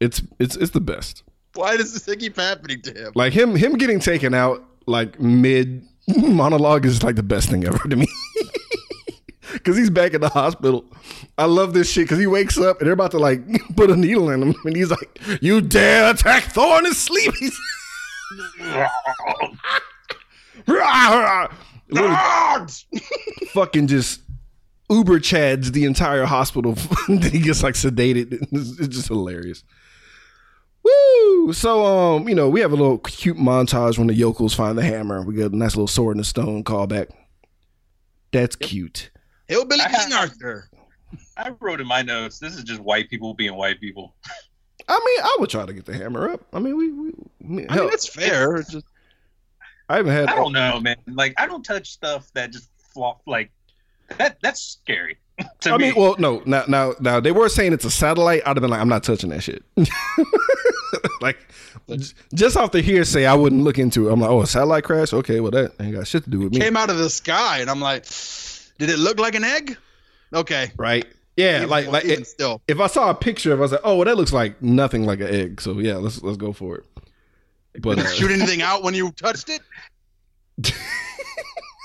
it's it's it's the best. Why does this thing keep happening to him? Like him, him getting taken out like mid (laughs) monologue is like the best thing ever to me. (laughs) Cause he's back in the hospital. I love this shit because he wakes up and they're about to like (laughs) put a needle in him, and he's like, "You dare attack Thor in his sleep?" He's Literally Dogs! fucking just uber chads the entire hospital. he gets like sedated. It's just hilarious. Woo! So um, you know, we have a little cute montage when the yokels find the hammer. We get a nice little sword and a stone callback. That's cute. Hillbilly I have- King Arthur. I wrote in my notes. This is just white people being white people. I mean, I would try to get the hammer up. I mean, we, we I hell, mean, it's fair. It's just I haven't had. I don't know, man. Like I don't touch stuff that just flop. Like that. That's scary. (laughs) to I me. mean, well, no, now, now, now they were saying it's a satellite. I'd have been like, I'm not touching that shit. (laughs) (laughs) like, just off the hearsay, I wouldn't look into it. I'm like, oh, a satellite crash? Okay, well, that ain't got shit to do with me, came out of the sky, and I'm like, did it look like an egg? Okay. right? Yeah, Even- like, like it, still. if I saw a picture of, it, I was like, oh, well, that looks like nothing like an egg. So yeah, let's let's go for it. But Did it uh, shoot anything out when you touched it? (laughs)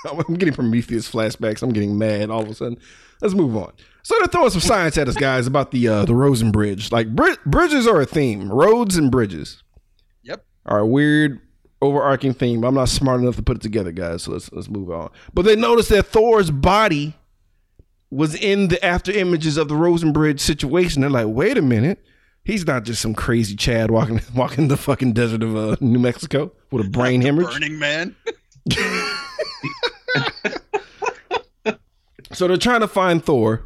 I'm getting Prometheus flashbacks. I'm getting mad all of a sudden. Let's move on. So they're throwing some science at us, guys, about the uh, the Rosen Bridge. Like bri- bridges are a theme. Roads and bridges. Yep. Are a weird overarching theme. I'm not smart enough to put it together, guys. So let's let's move on. But they noticed that Thor's body was in the after images of the Rosen Bridge situation. They're like, wait a minute. He's not just some crazy Chad walking (laughs) walking the fucking desert of uh, New Mexico with a brain hemorrhage. Burning Man. (laughs) So they're trying to find Thor,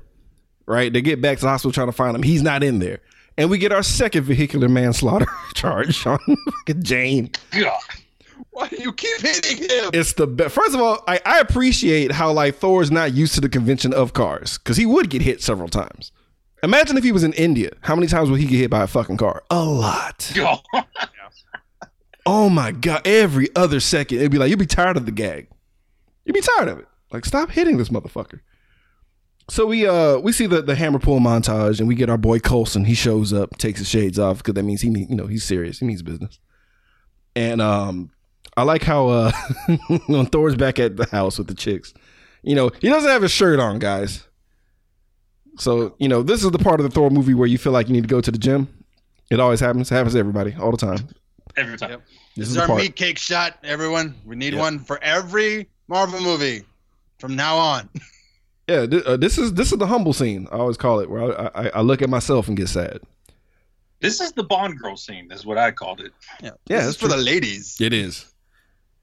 right? They get back to the hospital trying to find him. He's not in there. And we get our second vehicular manslaughter (laughs) charge on fucking Jane. God. Why do you keep hitting him? It's the best. First of all, I, I appreciate how like Thor's not used to the convention of cars because he would get hit several times. Imagine if he was in India. How many times would he get hit by a fucking car? A lot. Oh, Oh my god! Every other second, it'd be like you'd be tired of the gag. You'd be tired of it. Like stop hitting this motherfucker. So we uh we see the the hammer pull montage, and we get our boy Coulson. He shows up, takes his shades off because that means he mean, you know he's serious. He means business. And um, I like how uh (laughs) when Thor's back at the house with the chicks, you know he doesn't have his shirt on, guys. So you know this is the part of the Thor movie where you feel like you need to go to the gym. It always happens. It happens to everybody all the time. every time. Yep. This This is is our part. meat cake shot, everyone. We need Yeah. one for every Marvel movie from now on. (laughs) Yeah, th- uh, this is this is the humble scene. I always call it where I, I, I look at myself and get sad. This is the Bond girl scene. Is what I called it. Yeah, Yeah, this that's is for the ladies. It is,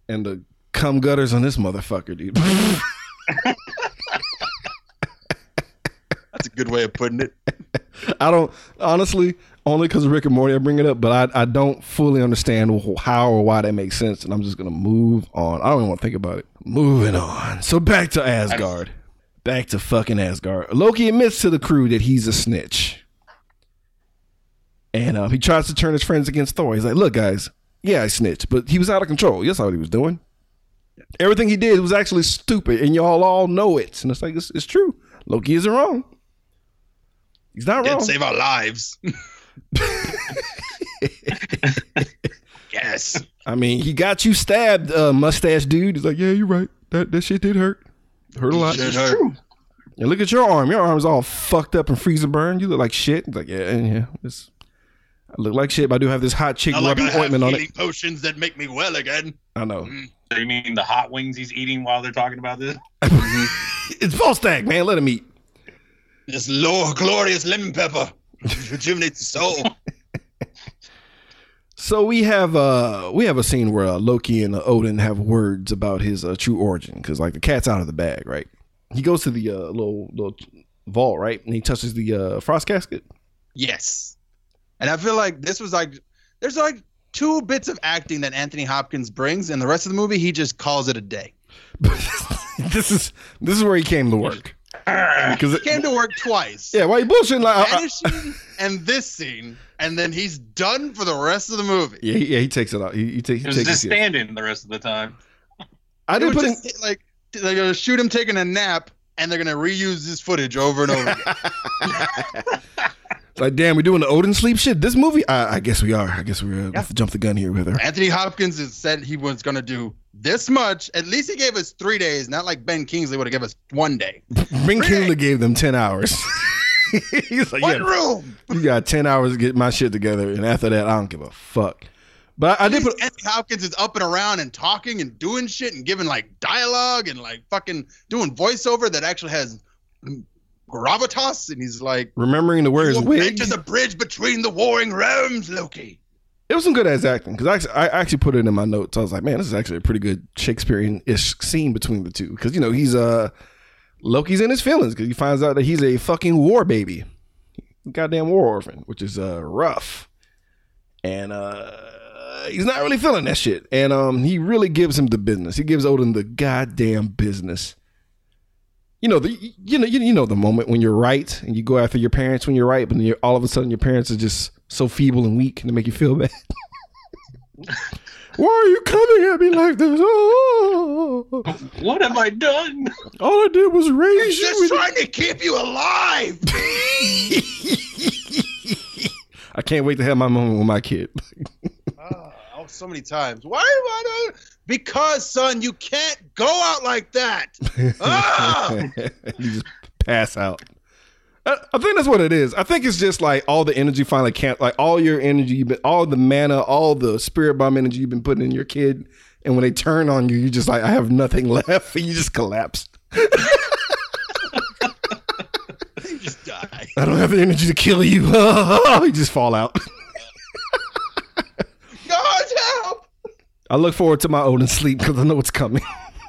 and the cum gutters on this motherfucker, dude. That's a good way of putting it. (laughs) I don't honestly only because of Rick and Morty I bring it up, but I I don't fully understand how or why that makes sense, and I'm just gonna move on. I don't even want to think about it. Moving on. So back to Asgard. Back to fucking Asgard. Loki admits to the crew that he's a snitch. And uh, he tries to turn his friends against Thor. He's like, look, guys, yeah, I snitched, but he was out of control. That's what he was doing. Everything he did was actually stupid, and y'all all know it. And it's like, it's, it's true. Loki isn't wrong. He's not Did wrong. save our lives. (laughs) yes. I mean, he got you stabbed, uh, mustache dude. He's like, yeah, you're right. That that shit did hurt. Hurt a lot. Shit hurt. And look at your arm. Your arm's all fucked up and freezer burned. You look like shit. He's like, yeah, yeah. It's, I look like shit, but I do have this hot chick Not like I rubbing have ointment on it. potions that make me well again. I know. Mm. So you mean the hot wings he's eating while they're talking about this? (laughs) It's Volstagg, man. Let him eat. This low glorious lemon pepper (laughs) rejuvenates the soul. (laughs) So we have uh we have a scene where uh, Loki and uh, Odin have words about his uh, true origin because like the cat's out of the bag, right? He goes to the uh, little little vault, right, and he touches the uh, frost casket. yes. And I feel like this was like there's like two bits of acting that Anthony Hopkins brings, and the rest of the movie he just calls it a day. (laughs) this is this is where he came to work (laughs) because Came to work twice. yeah, why you bullshitting like I- I- and this scene, and then he's done for the rest of the movie. yeah, he, yeah, he takes it out. He, he, take, he It was takes just standing the rest of the time. I It didn't was put in. like they're gonna shoot him taking a nap, and they're gonna reuse this footage over and over. again. (laughs) Like, damn, we're doing the Odin sleep shit. This movie, I, I guess we are. I guess we're uh, jump the gun here with her. Anthony Hopkins has said he was gonna do this much. At least he gave us three days, not like Ben Kingsley would have given us one day. Ben Kingsley gave them ten hours. (laughs) (laughs) He's like, One yeah, room. you got ten hours to get my shit together, and after that, I don't give a fuck. But I, I did put. Anthony Hopkins is up and around and talking and doing shit and giving like dialogue and like fucking doing voiceover that actually has gravitas. And he's like, Remembering the words. his "You're wig, to the bridge between the warring realms, Loki." it was some good ass acting because I, actually- I actually put it in my notes. I was like, man, this is actually a pretty good Shakespearean-ish scene between the two because you know he's uh Loki's in his feelings because he finds out that he's a fucking war baby, goddamn war orphan, which is uh rough, and uh he's not really feeling that shit, and um he really gives him the business. He gives Odin the goddamn business. You know the you know you, know the moment when you're right and you go after your parents when you're right, but then all of a sudden your parents are just so feeble and weak and they make you feel bad. (laughs) Why are you coming at me like this? Oh, (laughs) What have I done? all I did was raise you. just with- trying to keep you alive. (laughs) I can't wait to have my moment with my kid. oh, (laughs) oh, so many times. Why? Why? do- Because, son, you can't go out like that. Ah! you just pass out. I, I think that's what it is. I think it's just like all the energy finally can't like all your energy, you've been all the mana, all the spirit bomb energy you've been putting in your kid, and when they turn on you, you just like I have nothing (laughs) left, and you just collapse. (laughs) you just die. I don't have the energy to kill you. (laughs) you just fall out. God help! I look forward to my Odin sleep because I know it's coming.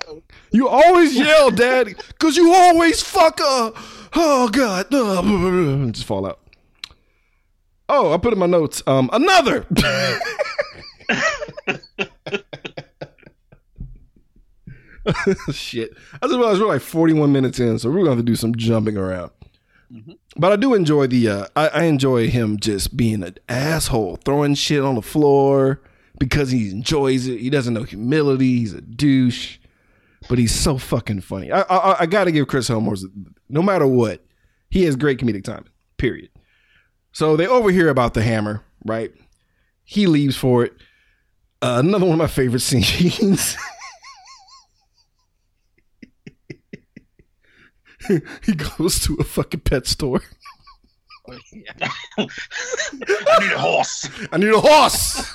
Oh. you always yell, Dad, because you always fuck up. Oh God, uh, (laughs) just fall out. Oh, I put in my notes. Um, another. (laughs) Shit, I just realized we're like 41 minutes in, so we're gonna have to do some jumping around. But I do enjoy the. Uh, I, I enjoy him just being an asshole, throwing shit on the floor because he enjoys it. He doesn't know humility. He's a douche, but he's so fucking funny. I I, I got to give Chris Hemsworth, no matter what, he has great comedic timing. Period. So they overhear about the hammer, right? He leaves for it. Uh, another one of my favorite (laughs) scenes. (laughs) he goes to a fucking pet store. (laughs) I need a horse. I need a horse.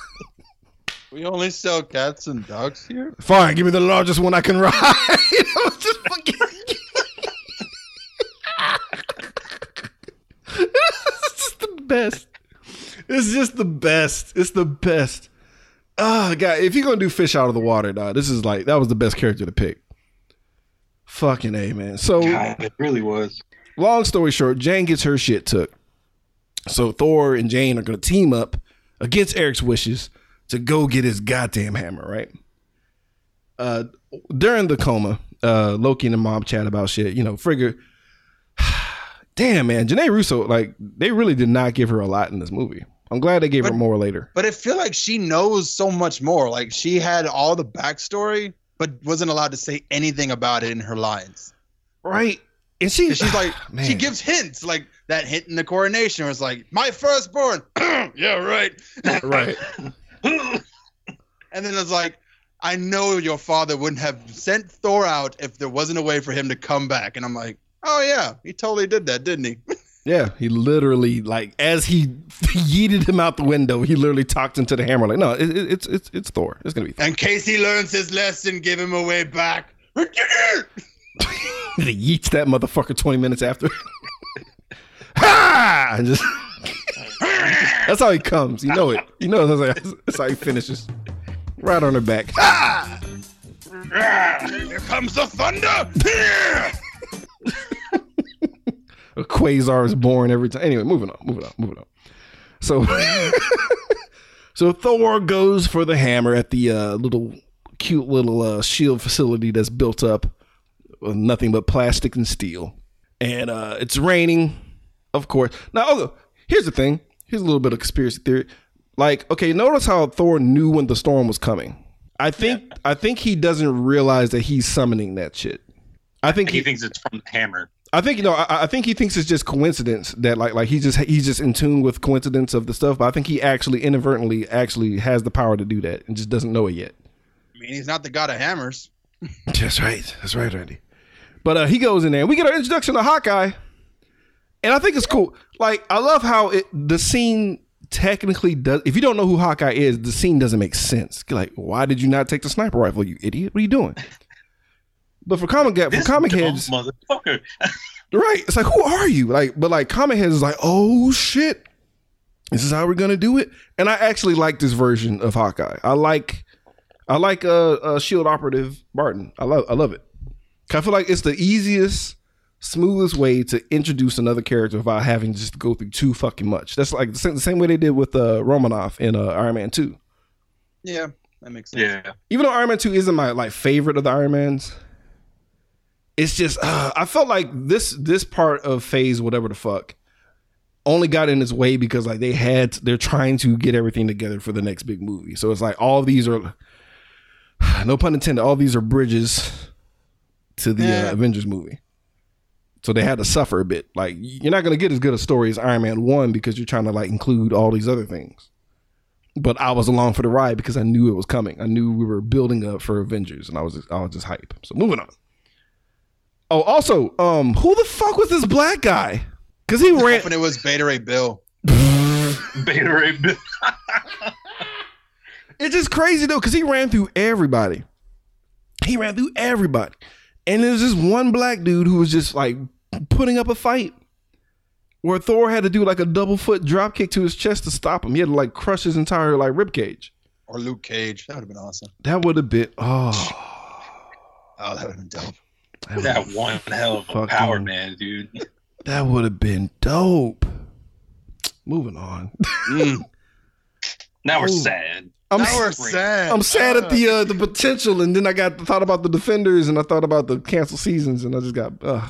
We only sell cats and dogs here. Fine, give me the largest one I can ride. (laughs) I was just fucking. (laughs) it's just the best. It's just the best. It's the best. Ah, God, if you're gonna do fish out of the water, dog, this is like that was the best character to pick. Fucking a man. So God, it really was. long story short, Jane gets her shit took. So Thor and Jane are going to team up against Eric's wishes to go get his goddamn hammer, right? Uh, during the coma, uh, Loki and the mom chat about shit. You know, Frigga. (sighs) Damn, man, Rene Russo, like they really did not give her a lot in this movie. I'm glad they gave her more later. But I feel like she knows so much more. Like she had all the backstory, but wasn't allowed to say anything about it in her lines. Right. And she, she's like, (sighs) Man. she gives hints, like that hint in the coronation was like, my firstborn. (clears throat) yeah, right. right. (laughs) (laughs) And then it's like, I know your father wouldn't have sent Thor out if there wasn't a way for him to come back. And I'm like, oh yeah, he totally did that, didn't he? (laughs) Yeah, he literally like as he (laughs) yeeted him out the window, he literally talked into the hammer like, no, it, it, it's it's it's Thor. It's gonna be. Thor. In case he learns his lesson, give him a way back. he yeets that motherfucker twenty minutes after. Ha! And just (laughs) that's how he comes. You know it. You know that's how, that's how he finishes. Right on her back. Ha! Here comes the thunder. (laughs) a quasar is born every time. Anyway, moving on, moving on, moving on. So, (laughs) so Thor goes for the hammer at the uh, little cute little uh, shield facility that's built up with nothing but plastic and steel, and uh, it's raining, of course. Now, oh, here's the thing. Here's a little bit of conspiracy theory. Like, okay, notice how Thor knew when the storm was coming. I think I think he doesn't realize that he's summoning that shit. I think He thinks it's from the hammer. I think you know. I, I think he thinks it's just coincidence that like like he just he's just in tune with coincidence of the stuff. But I think he actually inadvertently actually has the power to do that and just doesn't know it yet. I mean, he's not the god of hammers. (laughs) That's right. That's right, Randy. But uh, he goes in there. and We get our introduction to Hawkeye, and I think it's cool. Like I love how it the scene technically does. If you don't know who Hawkeye is, the scene doesn't make sense. Like, why did you not take the sniper rifle, you idiot? What are you doing? But for comic for This comic heads, motherfucker. (laughs) Right. It's like, who are you? Like, but like comic heads is like, oh shit. This is how we're gonna do it. And I actually like this version of Hawkeye. I like I like uh, uh Shield operative Barton. I love I love it. I feel like it's the easiest, smoothest way to introduce another character without having just to go through too fucking much. That's like the same, the same way they did with uh Romanoff in uh, Iron Man 2. Yeah, that makes sense. Yeah. Even though Iron Man 2 isn't my like favorite of the Iron Mans, it's just uh, I felt like this this part of phase whatever the fuck only got in its way because like they had they're trying to get everything together for the next big movie. So it's like all of these are (sighs) no pun intended, all these are bridges to the Yeah. uh, Avengers movie. So they had to suffer a bit. Like you're not gonna get as good a story as Iron Man one because you're trying to like include all these other things. But I was along for the ride because I knew it was coming. I knew we were building up for Avengers, and I was I was just hype. So moving on. Oh, also, um, who the fuck was this black guy? Because he ran. Hoping it was Beta Ray Bill. (laughs) Beta Ray Bill. (laughs) It's just crazy though, because he ran through everybody. He ran through everybody, and there's this one black dude who was just like putting up a fight, where Thor had to do like a double foot drop kick to his chest to stop him. He had to like crush his entire like rib cage. Or Luke Cage. That would have been awesome. That would have been oh. Oh, that would have been dope. That one hell of a Fucking- power man, dude. (laughs) That would have been dope. Moving on. Mm. (laughs) Now we're Ooh. sad. I'm now we're sad. I'm sad at the uh, (laughs) the potential, and then I got thought about the defenders, and I thought about the canceled seasons, and I just got ugh.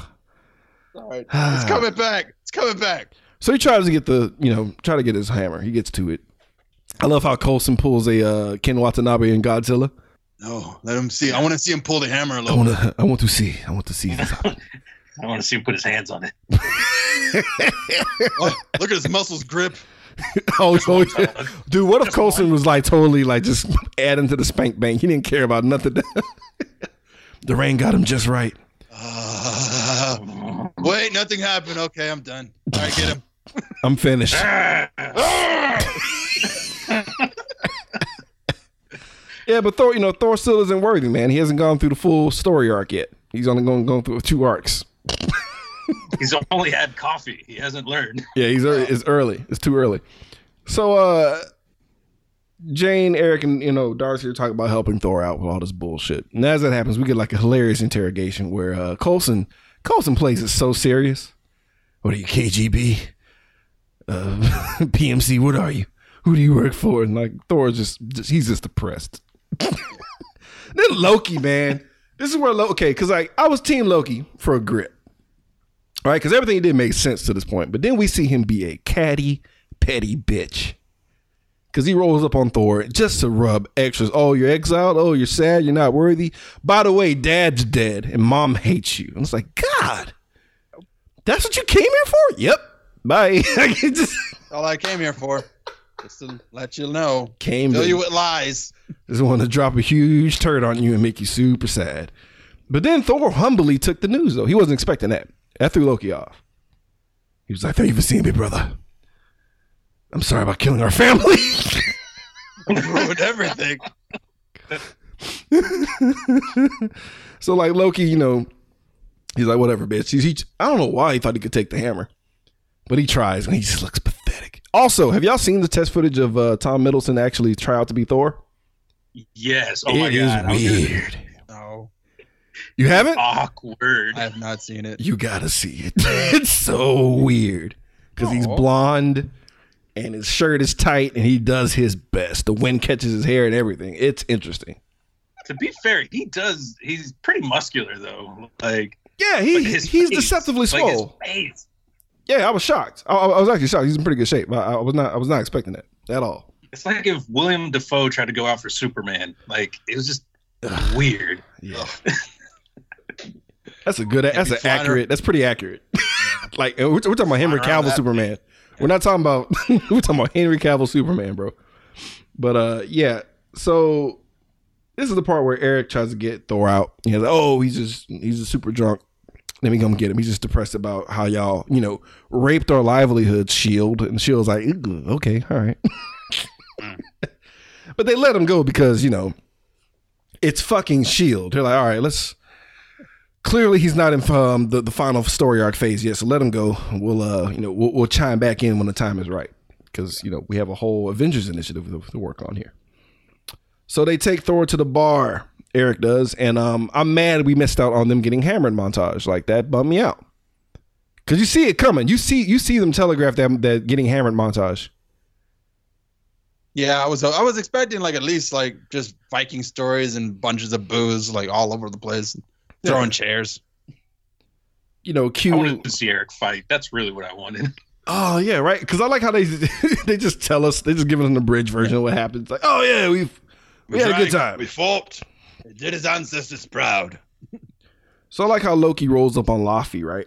All right. (sighs) It's coming back. It's coming back. So he tries to get the, you know, try to get his hammer. He gets to it. I love how Coulson pulls a uh, Ken Watanabe in Godzilla. No, let him see. I want to see him pull the hammer a I little. want to, I want to see, I want to see this. (laughs) I want to see him put his hands on it. (laughs) Oh, look at his muscles grip. (laughs) oh, oh, yeah. dude, what if Coulson was like totally like just adding to the spank bank? He didn't care about nothing. the rain got him just right. Uh, (laughs) wait, nothing happened. Okay, I'm done. All right, get him. (laughs) I'm finished. (laughs) yeah, but Thor, you know, Thor still isn't worthy, man. He hasn't gone through the full story arc yet. He's only going going through two arcs. He's only had coffee. He hasn't learned. Yeah, he's early. It's early. It's too early. So, uh, Jane, Eric, and you know Darcy are talking about helping Thor out with all this bullshit. And as that happens, we get like a hilarious interrogation where uh, Coulson Coulson plays it so serious. What are you, KGB? Uh, (laughs) PMC? What are you? Who do you work for? And like Thor just, just he's just depressed. (laughs) then Loki, man, this is where Loki. Okay, because like I was Team Loki for a grip. All right, because everything he did makes sense to this point. But then we see him be a catty, petty bitch. Because he rolls up on Thor just to rub extras. Oh, you're exiled. Oh, you're sad. You're not worthy. By the way, dad's dead and mom hates you. And it's like, God, that's what you came here for? Yep. Bye. (laughs) just All I came here for, just to let you know, came fill to you with lies. just want to drop a huge turd on you and make you super sad. But then Thor humbly took the news, though. He wasn't expecting that. That threw Loki off. He was like, Thank you for seeing me, brother. I'm sorry about killing our family. (laughs) Ruined everything. (laughs) so, like, Loki, you know, he's like, Whatever, bitch. He's, he, I don't know why he thought he could take the hammer, but he tries and he just looks pathetic. Also, have y'all seen the test footage of uh, Tom Hiddleston actually try out to be Thor? Yes. Oh my It is god. I'm weird. No, You haven't? Awkward. I have not seen it. You gotta see it. (laughs) it's so weird because he's Aw. blonde and his shirt is tight and he does his best. The wind catches his hair and everything. It's interesting. To be fair, he does. He's pretty muscular though. Like Yeah, he he's face, deceptively like swole. face. yeah, I was shocked. I, I was actually shocked. He's in pretty good shape. I, I was not. I was not expecting that at all. It's like if William Dafoe tried to go out for Superman. Like it was just weird. Yeah, that's a good. That's an accurate. That's pretty accurate. (laughs) like we're, we're talking about Henry Cavill Superman. We're not talking about. (laughs) we're talking about Henry Cavill Superman, bro. But uh, yeah. So this is the part where Eric tries to get Thor out. He's like, "Oh, he's just he's just super drunk. Let me come get him. He's just depressed about how y'all, you know, raped our livelihood, Shield." And Shield's like, "Okay, all right." (laughs) but they let him go because you know it's fucking Shield. They're like, "All right, let's." Clearly, he's not in um, the the final story arc phase yet, so let him go. We'll uh, you know, we'll, we'll chime back in when the time is right because you know we have a whole Avengers initiative to, to work on here. So they take Thor to the bar. Eric does, and um, I'm mad we missed out on them getting hammered montage. Like that bummed me out. Cause you see it coming. You see you see them telegraph that that getting hammered montage. Yeah, I was I was expecting like at least like just Viking stories and bunches of booze like all over the place, throwing chairs. You know, I wanted to see Eric fight. That's really what I wanted. (laughs) Oh yeah, right. Because I like how they (laughs) they just tell us. They just give us an abridged version of what happens. Like, oh yeah, we we had a good time. We fought. It did his ancestors proud. So I like how Loki rolls up on Laufey, right?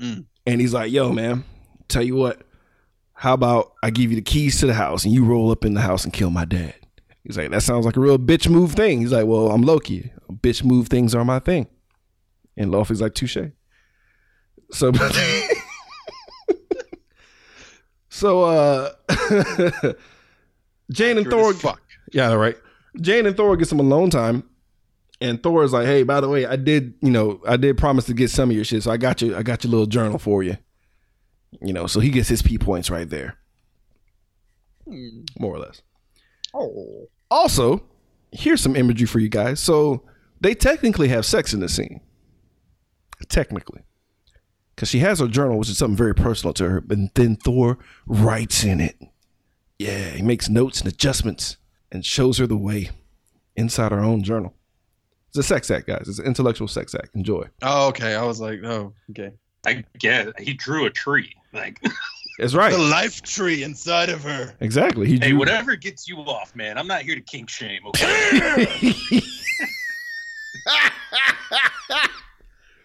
Mm. And he's like, "Yo, man, tell you what. How about I give you the keys to the house and you roll up in the house and kill my dad?" He's like, "That sounds like a real bitch move thing." He's like, "Well, I'm Loki. Bitch move things are my thing." And Laufey's like, "Touche." So, (laughs) so uh, (laughs) Jane and Thor, Fuck. yeah, right. Jane and Thor get some alone time, and Thor is like, "Hey, by the way, I did, you know, I did promise to get some of your shit, so I got you, I got your little journal for you." You know, so he gets his P points right there, more or less. Oh. Also, here's some imagery for you guys. So they technically have sex in the scene, technically, because she has her journal, which is something very personal to her. And then Thor writes in it. Yeah, he makes notes and adjustments and shows her the way inside her own journal. It's a sex act, guys. It's an intellectual sex act. Enjoy. Oh, okay. I was like, oh, okay. I get he drew a tree. Like, That's right. (laughs) The life tree inside of her. Exactly. He hey, whatever gets you off, man. I'm not here to kink shame. Okay. (laughs) (laughs)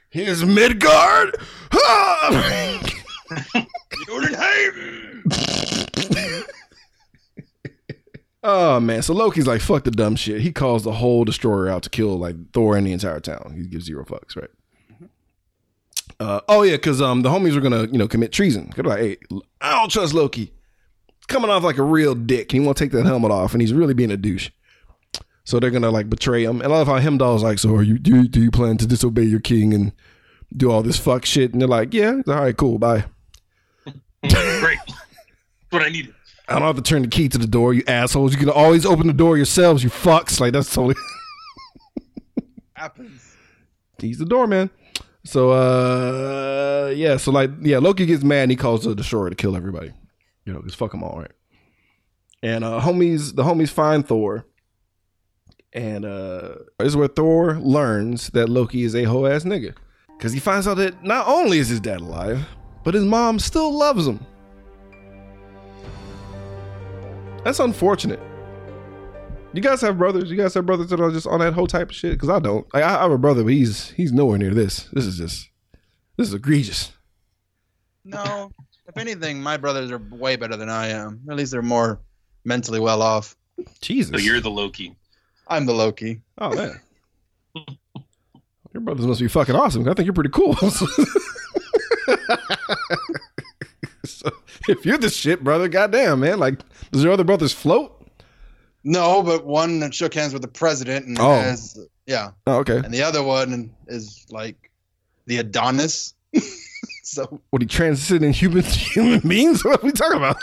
Here's Midgard. (laughs) oh man, so Loki's like, fuck the dumb shit. He calls the whole destroyer out to kill like Thor and the entire town. He gives zero fucks, right? Uh, oh yeah, because um the homies were gonna you know commit treason. They're like, hey, I don't trust Loki. He's coming off like a real dick. He won't take that helmet off, and he's really being a douche. So they're gonna like betray him. And I love how Heimdall's like, so are you do you, do you plan to disobey your king and do all this fuck shit? And they're like, yeah, all right, cool, bye. (laughs) Great. That's what I needed. I don't have to turn the key to the door, you assholes. You can always open the door yourselves, you fucks. Like that's totally (laughs) Happens. he's the doorman. So uh yeah, so like yeah, Loki gets mad and he calls the destroyer to kill everybody. You know, because fuck them all, right? And uh homies the homies find Thor. And uh this is where Thor learns that Loki is a hoe ass nigga. Cause he finds out that not only is his dad alive, but his mom still loves him. That's unfortunate. You guys have brothers? You guys have brothers that are just on that whole type of shit? Because I don't. Like, I I have a brother, but he's he's nowhere near this. This is just this is egregious. No. if anything, my brothers are way better than I am. At least they're more mentally well off. Jesus. So you're the Loki. I'm the Loki. oh man. Your brothers must be fucking awesome. I think you're pretty cool. (laughs) so, if you're the shit, brother, goddamn man. Like, does your other brothers float? No, but one that shook hands with the president and Oh. has yeah, Oh, okay. and the other one is like the Adonis. (laughs) so What he transcending human (laughs) human beings? What are we talking about?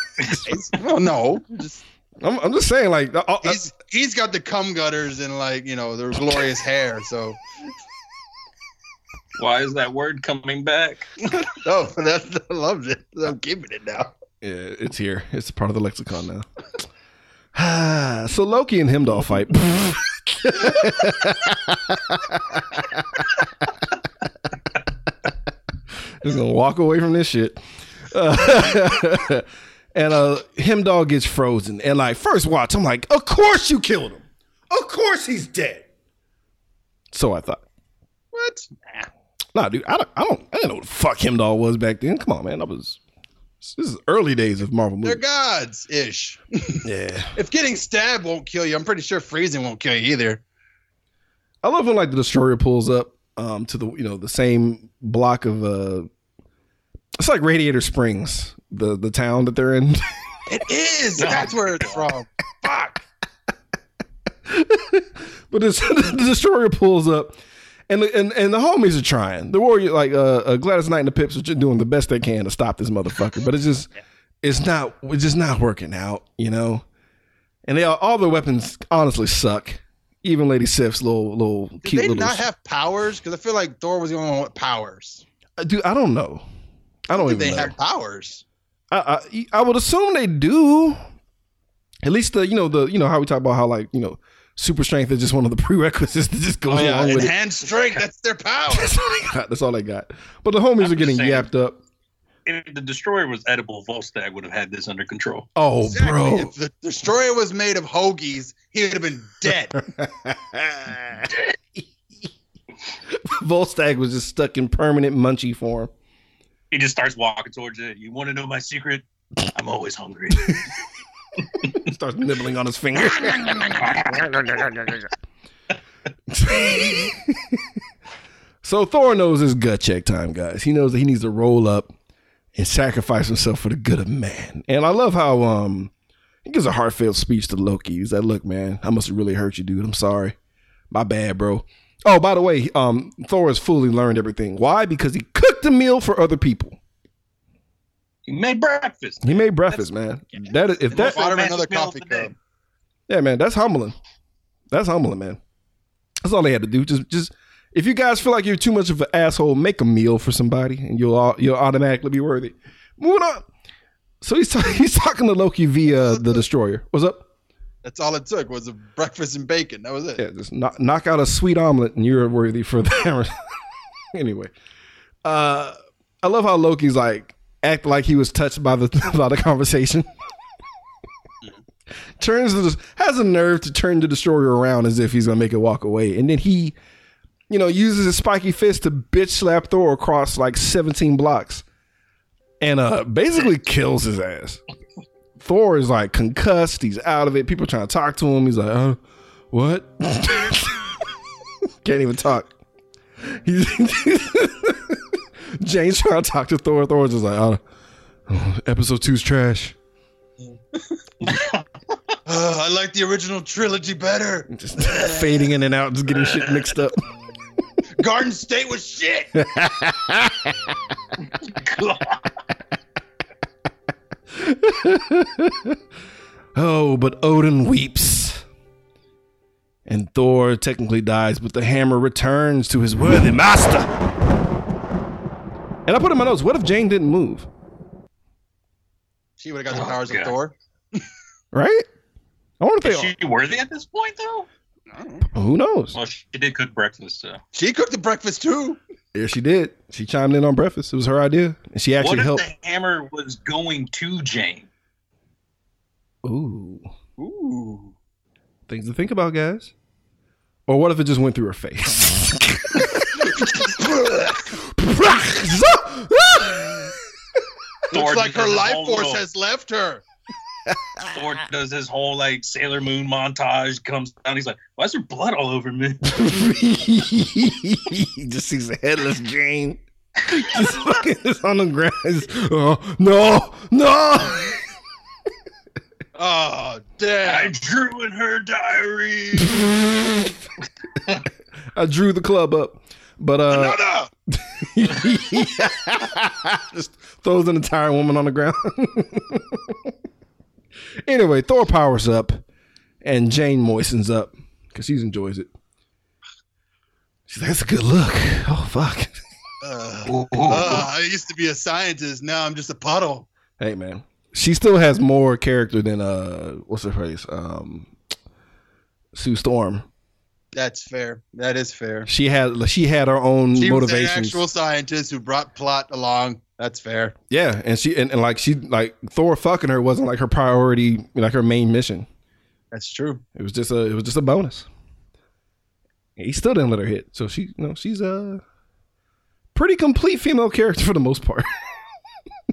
well, no, just I'm, I'm just saying, like, uh, uh, he's he's got the cum gutters and like you know the glorious hair. So Why is that word coming back? (laughs) oh, that's I loved it. I'm keeping it now. Yeah, it's here. It's part of the lexicon now. (sighs) so Loki and Heimdall fight. (laughs) Just gonna walk away from this shit. Uh, (laughs) and uh dog gets frozen. And like first watch, I'm like, of course you killed him. Of course he's dead. So I thought. What? Nah, dude, I don't, I don't, I didn't know what the fuck Heimdall was back then. Come on, man, that was this is early days of Marvel They're gods ish. (laughs) Yeah, if getting stabbed won't kill you, I'm pretty sure freezing won't kill you either. I love when like the destroyer pulls up um to the you know the same block of uh, it's like Radiator Springs, the the town that they're in. It is. (laughs) That's where it's from. Fuck. (laughs) but this, (laughs) the destroyer pulls up. And the, and, and the homies are trying. The warrior, like uh, uh, Gladys Knight and the Pips, are just doing the best they can to stop this motherfucker. But it's just, it's not, it's just not working out, you know. And they all, all their weapons honestly suck. Even Lady Sif's little little Did cute they little. not have powers? Because I feel like Thor was the only one with powers. Uh, Dude, I don't know. I don't Did even they know. have powers? I, I I would assume they do. At least the you know the you know how we talk about how like you know super strength is just one of the (laughs) prerequisites that just goes Oh, yeah. along with it. Enhanced strength. That's their power. (laughs) That's all they got. That's all they got. But the homies I'm are getting saying. yapped up. If the destroyer was edible, Volstagg would have had this under control. Oh, Exactly. bro. If the destroyer was made of hoagies, he would have been dead. (laughs) Volstagg was just stuck in permanent munchie form. He just starts walking towards it. You want to know my secret? I'm always hungry. (laughs) Starts nibbling on his finger. so Thor knows it's gut check time, guys. He knows that he needs to roll up and sacrifice himself for the good of man. And I love how um he gives a heartfelt speech to Loki. He's like, "Look, man, I must have really hurt you, dude. I'm sorry. My bad, bro." Oh, by the way, um, Thor has fully learned everything. Why? Because he cooked a meal for other people. he made breakfast. He made breakfast, man. That is, if that, Bought him another coffee cup. Yeah, man, that's humbling. That's humbling, man. That's all they had to do. Just, just if you guys feel like you're too much of an asshole, make a meal for somebody, and you'll all, you'll automatically be worthy. Moving on. So he's talking. (laughs) He's talking to Loki via the destroyer. What's up? That's all it took was a breakfast and bacon. That was it. Yeah, just knock, knock out a sweet omelet, and you're worthy for (laughs) the anyway, uh, I love how Loki's like act like he was touched by the (laughs) by the conversation. (laughs) Turns the, has a nerve to turn the destroyer around as if he's gonna make it walk away, and then he, you know, uses his spiky fist to bitch slap Thor across like seventeen blocks, and uh basically kills his ass. Thor is like concussed. He's out of it. People trying to talk to him. He's like, uh, what? (laughs) Can't even talk. He's (laughs) Jane's trying to talk to Thor. Thor's just like, oh, oh, episode two's trash. Uh, I like the original trilogy better. Just (laughs) fading in and out, just getting shit mixed up. Garden State was shit. (laughs) Oh, but Odin weeps. And Thor technically dies, but the hammer returns to his worthy master. And I put in my notes, what if Jane didn't move? She would have got the Oh, powers God. of Thor. Right? I wonder if Is they she worthy at this point, though? I don't know. who knows? Well, she did cook breakfast, so. She cooked the breakfast too. Yeah, she did. She chimed in on breakfast. It was her idea. And she actually What actually if helped. the hammer was going to Jane? Ooh. Ooh. Things to think about, guys. Or what if it just went through her face? (laughs) (laughs) Looks like her life force has left her. Thor (laughs) does his whole like Sailor Moon montage. Comes down, he's like, "Why is there blood all over me?" (laughs) (laughs) he just sees a headless Jane. Just fucking just on the ground. Just, oh, no, no. Oh, damn. I drew in her diary. I drew the club up. But uh no, just throws an entire woman on the ground. Anyway, Thor powers up and Jane moistens up because she enjoys it. She's like, that's a good look. Oh fuck. Uh, uh, I used to be a scientist. Now I'm just a puddle. Hey man. She still has more character than uh what's her face? Um Sue Storm. That's fair. That is fair. She had she had her own She was an motivations. actual scientist who brought plot along. That's fair. yeah, and she and, and like she like Thor fucking her wasn't like her priority, like her main mission. That's true. It was just a it was just a bonus. He still didn't let her hit, so she you know she's a pretty complete female character for the most part.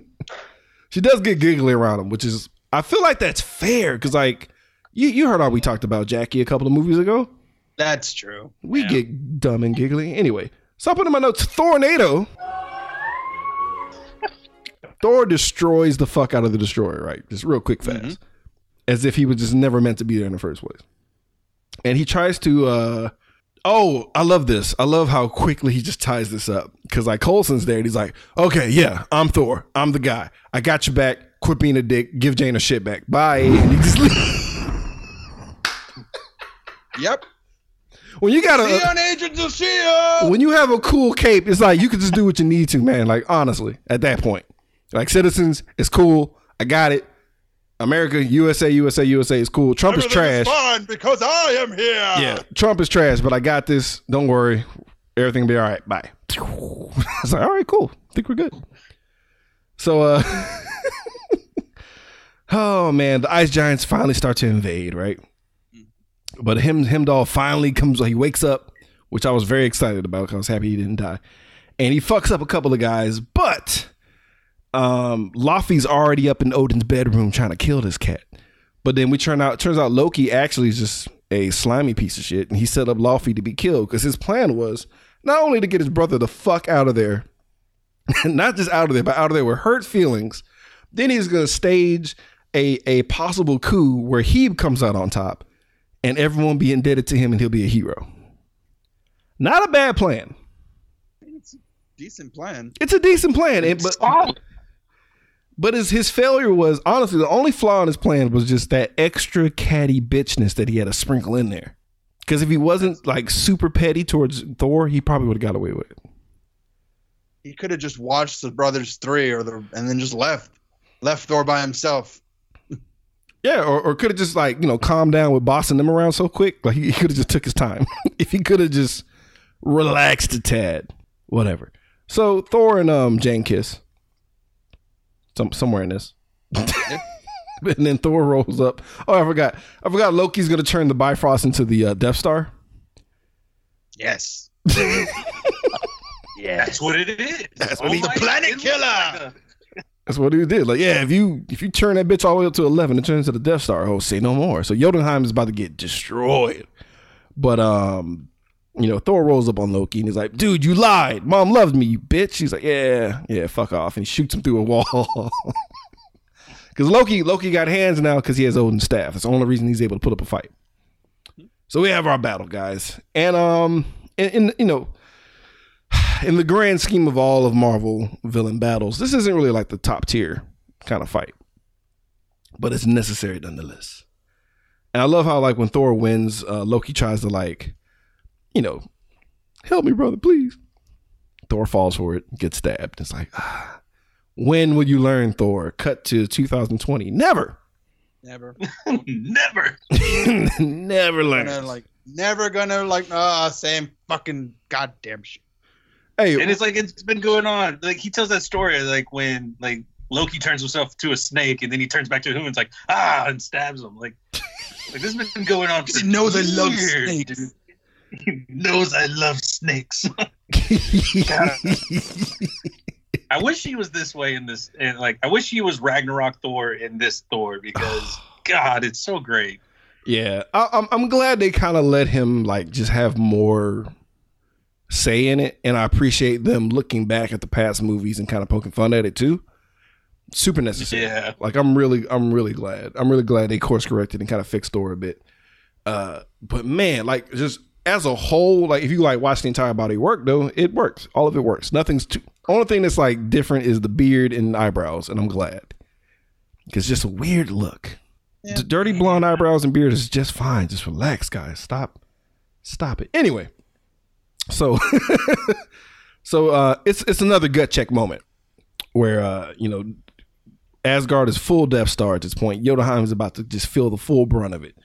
(laughs) she does get giggly around him, which is I feel like that's fair because like you you heard how we talked about Jackie a couple of movies ago. That's true. We get dumb and giggly anyway. So I put in my notes Thornado. Thor destroys the fuck out of the destroyer, right? Just real quick, fast, as if he was just never meant to be there in the first place. And he tries to. uh Oh, I love this. I love how quickly he just ties this up because like Coulson's there and he's like, "Okay, yeah, I'm Thor. I'm the guy. I got your back. Quit being a dick. Give Jane her shit back. Bye." And he just Yep. when you got See you a on Agents of S.H.I.E.L.D. when you have a cool cape, it's like you can just do what you need to, man. Like honestly, at that point, like citizens, it's cool. I got it. America, USA, USA, USA is cool. Trump is trash. fine because I am here. Yeah, Trump is trash, but I got this. Don't worry, everything will be all right. Bye. (laughs) I was like, all right, cool. I think we're good. So, uh, (laughs) oh man, the ice giants finally start to invade, right? But him, Heimdall finally comes. He wakes up, which I was very excited about because I was happy he didn't die, and he fucks up a couple of guys, but um Laufey's already up in Odin's bedroom trying to kill this cat. But then we turn out turns out Loki actually is just a slimy piece of shit and he set up Laufey to be killed because his plan was not only to get his brother the fuck out of there, (laughs) not just out of there, but out of there with hurt feelings. Then he's gonna stage a a possible coup where he comes out on top and everyone be indebted to him and he'll be a hero. Not a bad plan. It's a decent plan. It's a decent plan, and, but Solid. But his his failure was honestly the only flaw in his plan was just that extra catty bitchness that he had to sprinkle in there. Because if he wasn't like super petty towards Thor, he probably would have got away with it. He could have just watched the Brothers Three or the and then just left. Left Thor by himself. (laughs) Yeah, or, or could have just like you know calmed down with bossing them around so quick. Like he, he could have just took his time. (laughs) if he could have just relaxed a tad, whatever. So Thor and um Jane kiss. Some somewhere in this. (laughs) and then Thor rolls up. Oh, I forgot. I forgot Loki's gonna turn the Bifrost into the uh, Death Star. Yes. (laughs) yeah, That's what it is. That's what he- my The planet God, killer. That's what he did. Like, yeah, if you if you turn that bitch all the way up to eleven, it turns to the Death Star. Oh, say no more. So Jotunheim is about to get destroyed. But um, you know, Thor rolls up on Loki and he's like, "Dude, you lied. Mom loved me, you bitch." He's like, "Yeah, yeah, fuck off," and he shoots him through a wall. (laughs) Because Loki Loki got hands now because he has Odin's staff. That's the only reason he's able to put up a fight. So we have our battle, guys, and um, in you know, (sighs) in the grand scheme of all of Marvel villain battles, this isn't really like the top tier kind of fight, but it's necessary nonetheless. And I love how like when Thor wins, uh, Loki tries to like, you know, help me, brother, please. Thor falls for it, gets stabbed. It's like, ah, when will you learn, Thor? Cut to 2020. Never, Never. (laughs) Never. (laughs) never learn. Gonna, like never gonna like ah same fucking goddamn shit. Hey, And it's like it's been going on. Like he tells that story like when like Loki turns himself to a snake and then he turns back to a human. It's like ah and stabs him. Like like this has been going on. (laughs) For He knows I love snakes. dude. He knows I love snakes. (laughs) I wish he was this way in this, and like I wish he was Ragnarok Thor in this Thor because (sighs) God, it's so great. Yeah, I, I'm I'm glad they kind of let him like just have more say in it, and I appreciate them looking back at the past movies and kind of poking fun at it too. Super necessary. Yeah. Like I'm really I'm really glad. I'm really glad they course corrected and kind of fixed Thor a bit. Uh, but man, like just as a whole, like if you like watch the entire body work though, it works. All of it works. Nothing's too. Only thing that's like different is the beard and eyebrows, and I'm glad because just a weird look. D- dirty blonde eyebrows and beard is just fine. Just relax, guys. Stop, stop it. Anyway, so (laughs) so uh, it's it's another gut check moment where uh, you know Asgard is full Death Star at this point. Jotunheim is about to just feel the full brunt of it.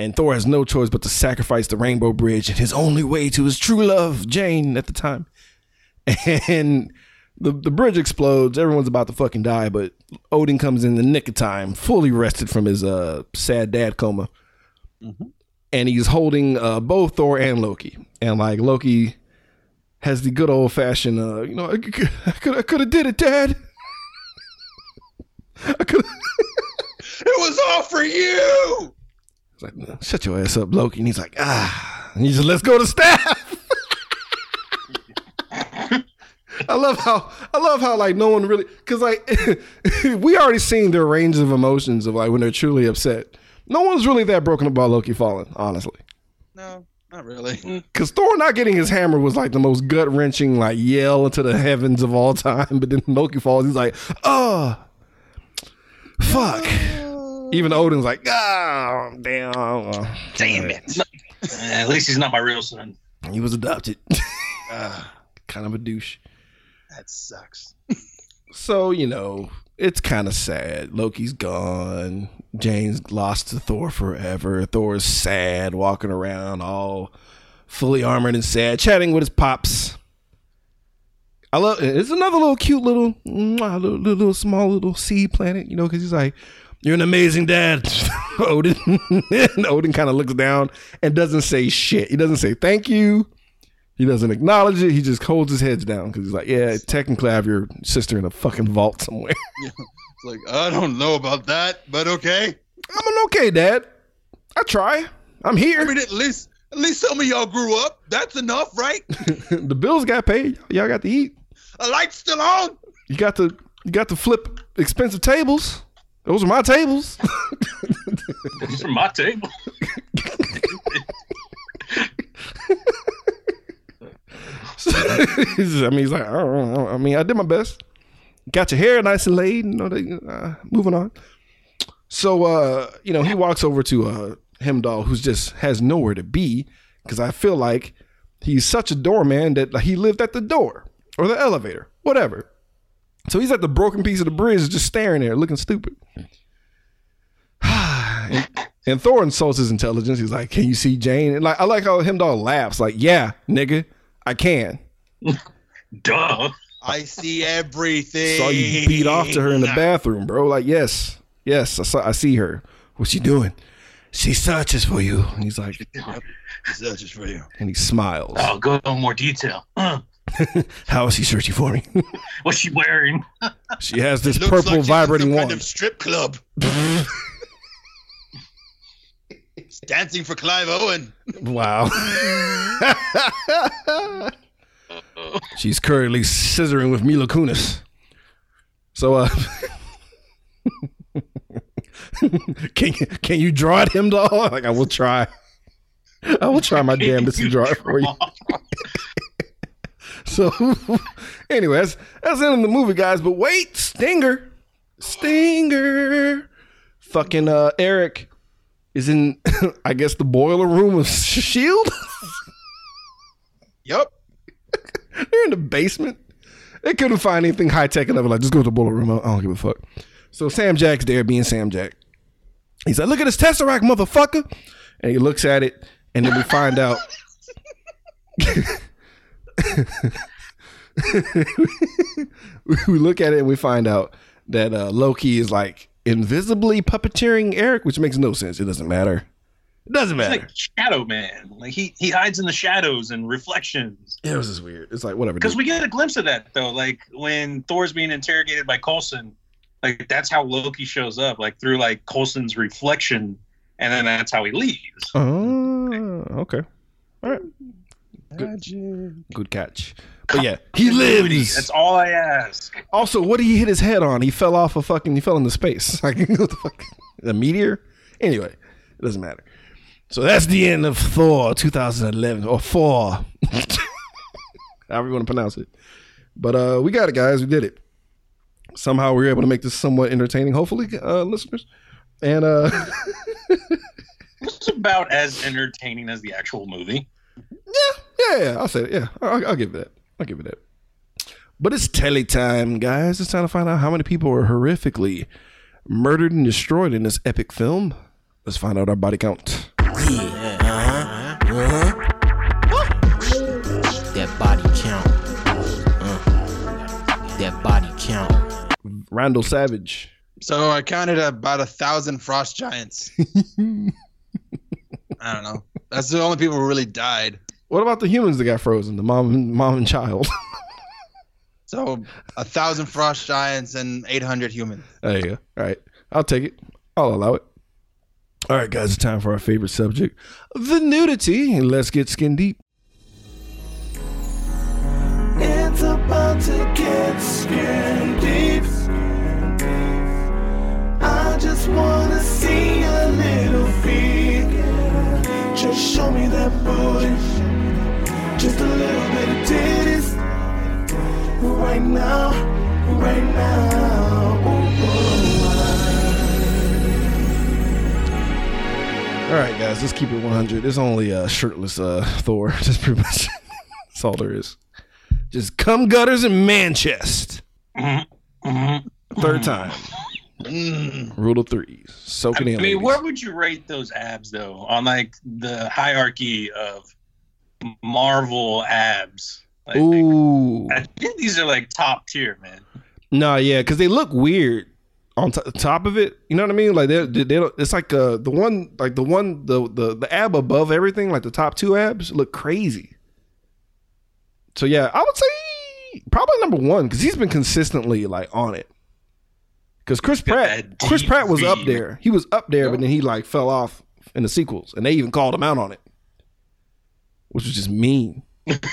And Thor has no choice but to sacrifice the Rainbow Bridge and his only way to his true love, Jane, at the time. (laughs) And the, the bridge explodes. Everyone's about to fucking die, but Odin comes in the nick of time, fully rested from his uh, sad dad coma. And he's holding uh, both Thor and Loki. And like Loki has the good old fashioned, uh, you know, I could I could I could have did it, Dad. (laughs) I could. (laughs) It was all for you. It's like, shut your ass up, Loki. And he's like, ah. And he just let's go to staff. (laughs) I love how I love how like no one really because like (laughs) we already seen their range of emotions of like when they're truly upset. No one's really that broken about Loki falling, honestly. No, not really. Because Thor not getting his hammer was like the most gut wrenching like yell into the heavens of all time. (laughs) But then Loki falls, he's like, oh, fuck. Even Odin's like, oh, damn. Damn it. At least he's not my real son. He was adopted. (laughs) Ah, kind of a douche. that sucks. So, you know, it's kind of sad. Loki's gone. Jane's lost to Thor forever. Thor's sad, walking around all fully armored and sad, chatting with his pops. I love it's another little cute little, little, little, little small little seed planet, you know, because he's like, You're an amazing dad, (laughs) Odin. and (laughs) Odin kind of looks down and doesn't say shit. He doesn't say thank you. He doesn't acknowledge it. He just holds his head down because he's like, Yeah, technically I have your sister in a fucking vault somewhere. (laughs) It's like I don't know about that, but okay. I'm an okay dad. I try. I'm I here. mean, at least at least some of y'all grew up. That's enough, right? the bills got paid. Y'all got to eat. A light's still on. You got to you got to flip expensive tables. Those are my tables. (laughs) Those are my table. (laughs) I mean, he's like, I, don't know. I mean, I did my best. Got your hair nice and laid. You know, they, uh, moving on. So, uh, you know, he walks over to uh, Heimdall, who's just has nowhere to be, because I feel like he's such a doorman that he lived at the door or the elevator, whatever. So he's at the broken piece of the bridge, just staring there, looking stupid. (sighs) and, and Thor insults his intelligence. He's like, "Can you see Jane?" And like, I like how him dog laughs, like, "Yeah, nigga, I can." (laughs) Duh. I see everything. Saw you beat off to her in the bathroom, bro. Like, yes, yes, I saw, I see her. What's she doing? She searches for you. And he's like, That's just for you. and he smiles. Oh, go into more detail. Uh, (clears throat) (laughs) How is she searching for me? (laughs) what's she wearing? (laughs) she has this purple like vibrating some wand. Kind of strip club. It's dancing for Clive Owen. Wow. She's currently scissoring with Mila Kunis. So, uh, can can you draw at him, dog? Like I will try. I will try my damnedest to draw it for you. (laughs) So, (laughs) anyway, that's that's the end of the movie, guys. But wait, Stinger, Stinger, fucking uh, Erik is in, (laughs) I guess, the boiler room of Shield. Yep. They're in the basement. They couldn't find anything high tech enough. Like, just go to the boiler room. I don't give a fuck. So Sam Jack's there being Sam Jack. He's like, look at this Tesseract, motherfucker. And he looks at it, and then we find out. (laughs) we look at it and we find out that uh, Loki is like invisibly puppeteering Erik, which makes no sense. It doesn't matter. It doesn't matter. He's like Shadow Man. Like he he hides in the shadows and reflections. it was just weird. It's like whatever. Because we get a glimpse of that though, like when Thor's being interrogated by Coulson, like that's how Loki shows up, like through like Coulson's reflection, and then that's how he leaves. Oh, okay. All right. Good, good catch. But yeah, he lives. That's all I ask. Also, what did he hit his head on? He fell off a fucking. He fell into space. (laughs) Like what the fuck? A meteor. Anyway, it doesn't matter. So that's the end of Thor 2011 or Thor, (laughs) however you want to pronounce it. But uh, we got it, guys. We did it. Somehow we were able to make this somewhat entertaining, hopefully, uh, listeners. And uh, (laughs) It's about as entertaining as the actual movie. Yeah, yeah, yeah. I'll say it. Yeah, I'll, I'll give it that. I'll give it that. But it's telly time, guys. It's time to find out how many people were horrifically murdered and destroyed in this epic film. Let's find out our body count. Yeah. Uh-huh. Uh-huh. That body count. Uh, that body count. Randall Savage. So I counted about a thousand frost giants. (laughs) I don't know. That's the only people who really died. What about the humans that got frozen? The mom, mom and child. (laughs) So a thousand frost giants and 800 humans. there you go. All right, I'll take it. I'll allow it. All right, guys, it's time for our favorite subject, the nudity. Let's get skin deep. It's about to get skin deep. Just show me that booty. Just a little bit of titties. Right now, right now. Ooh, ooh, All right, guys, let's keep it 100. It's only a shirtless uh, Thor. (laughs) That's pretty much (laughs) that's all there is. Just cum gutters and man chest. Mhm. Third time. Mm. Rule of threes. Soak I it in. mean, ladies. where would you rate those abs though on like the hierarchy of Marvel abs? Like, Ooh. I think these are like top tier, man. No, yeah, because they look weird on t- top of it. You know what I mean? Like they, they, they don't, it's like uh the one like the one the the the ab above everything, like the top two abs, look crazy. So yeah, I would say probably number one because he's been consistently like on it. Because Chris Pratt, Chris Pratt was up there. He was up there, but then he like fell off in the sequels, and they even called him out on it, which was just mean. it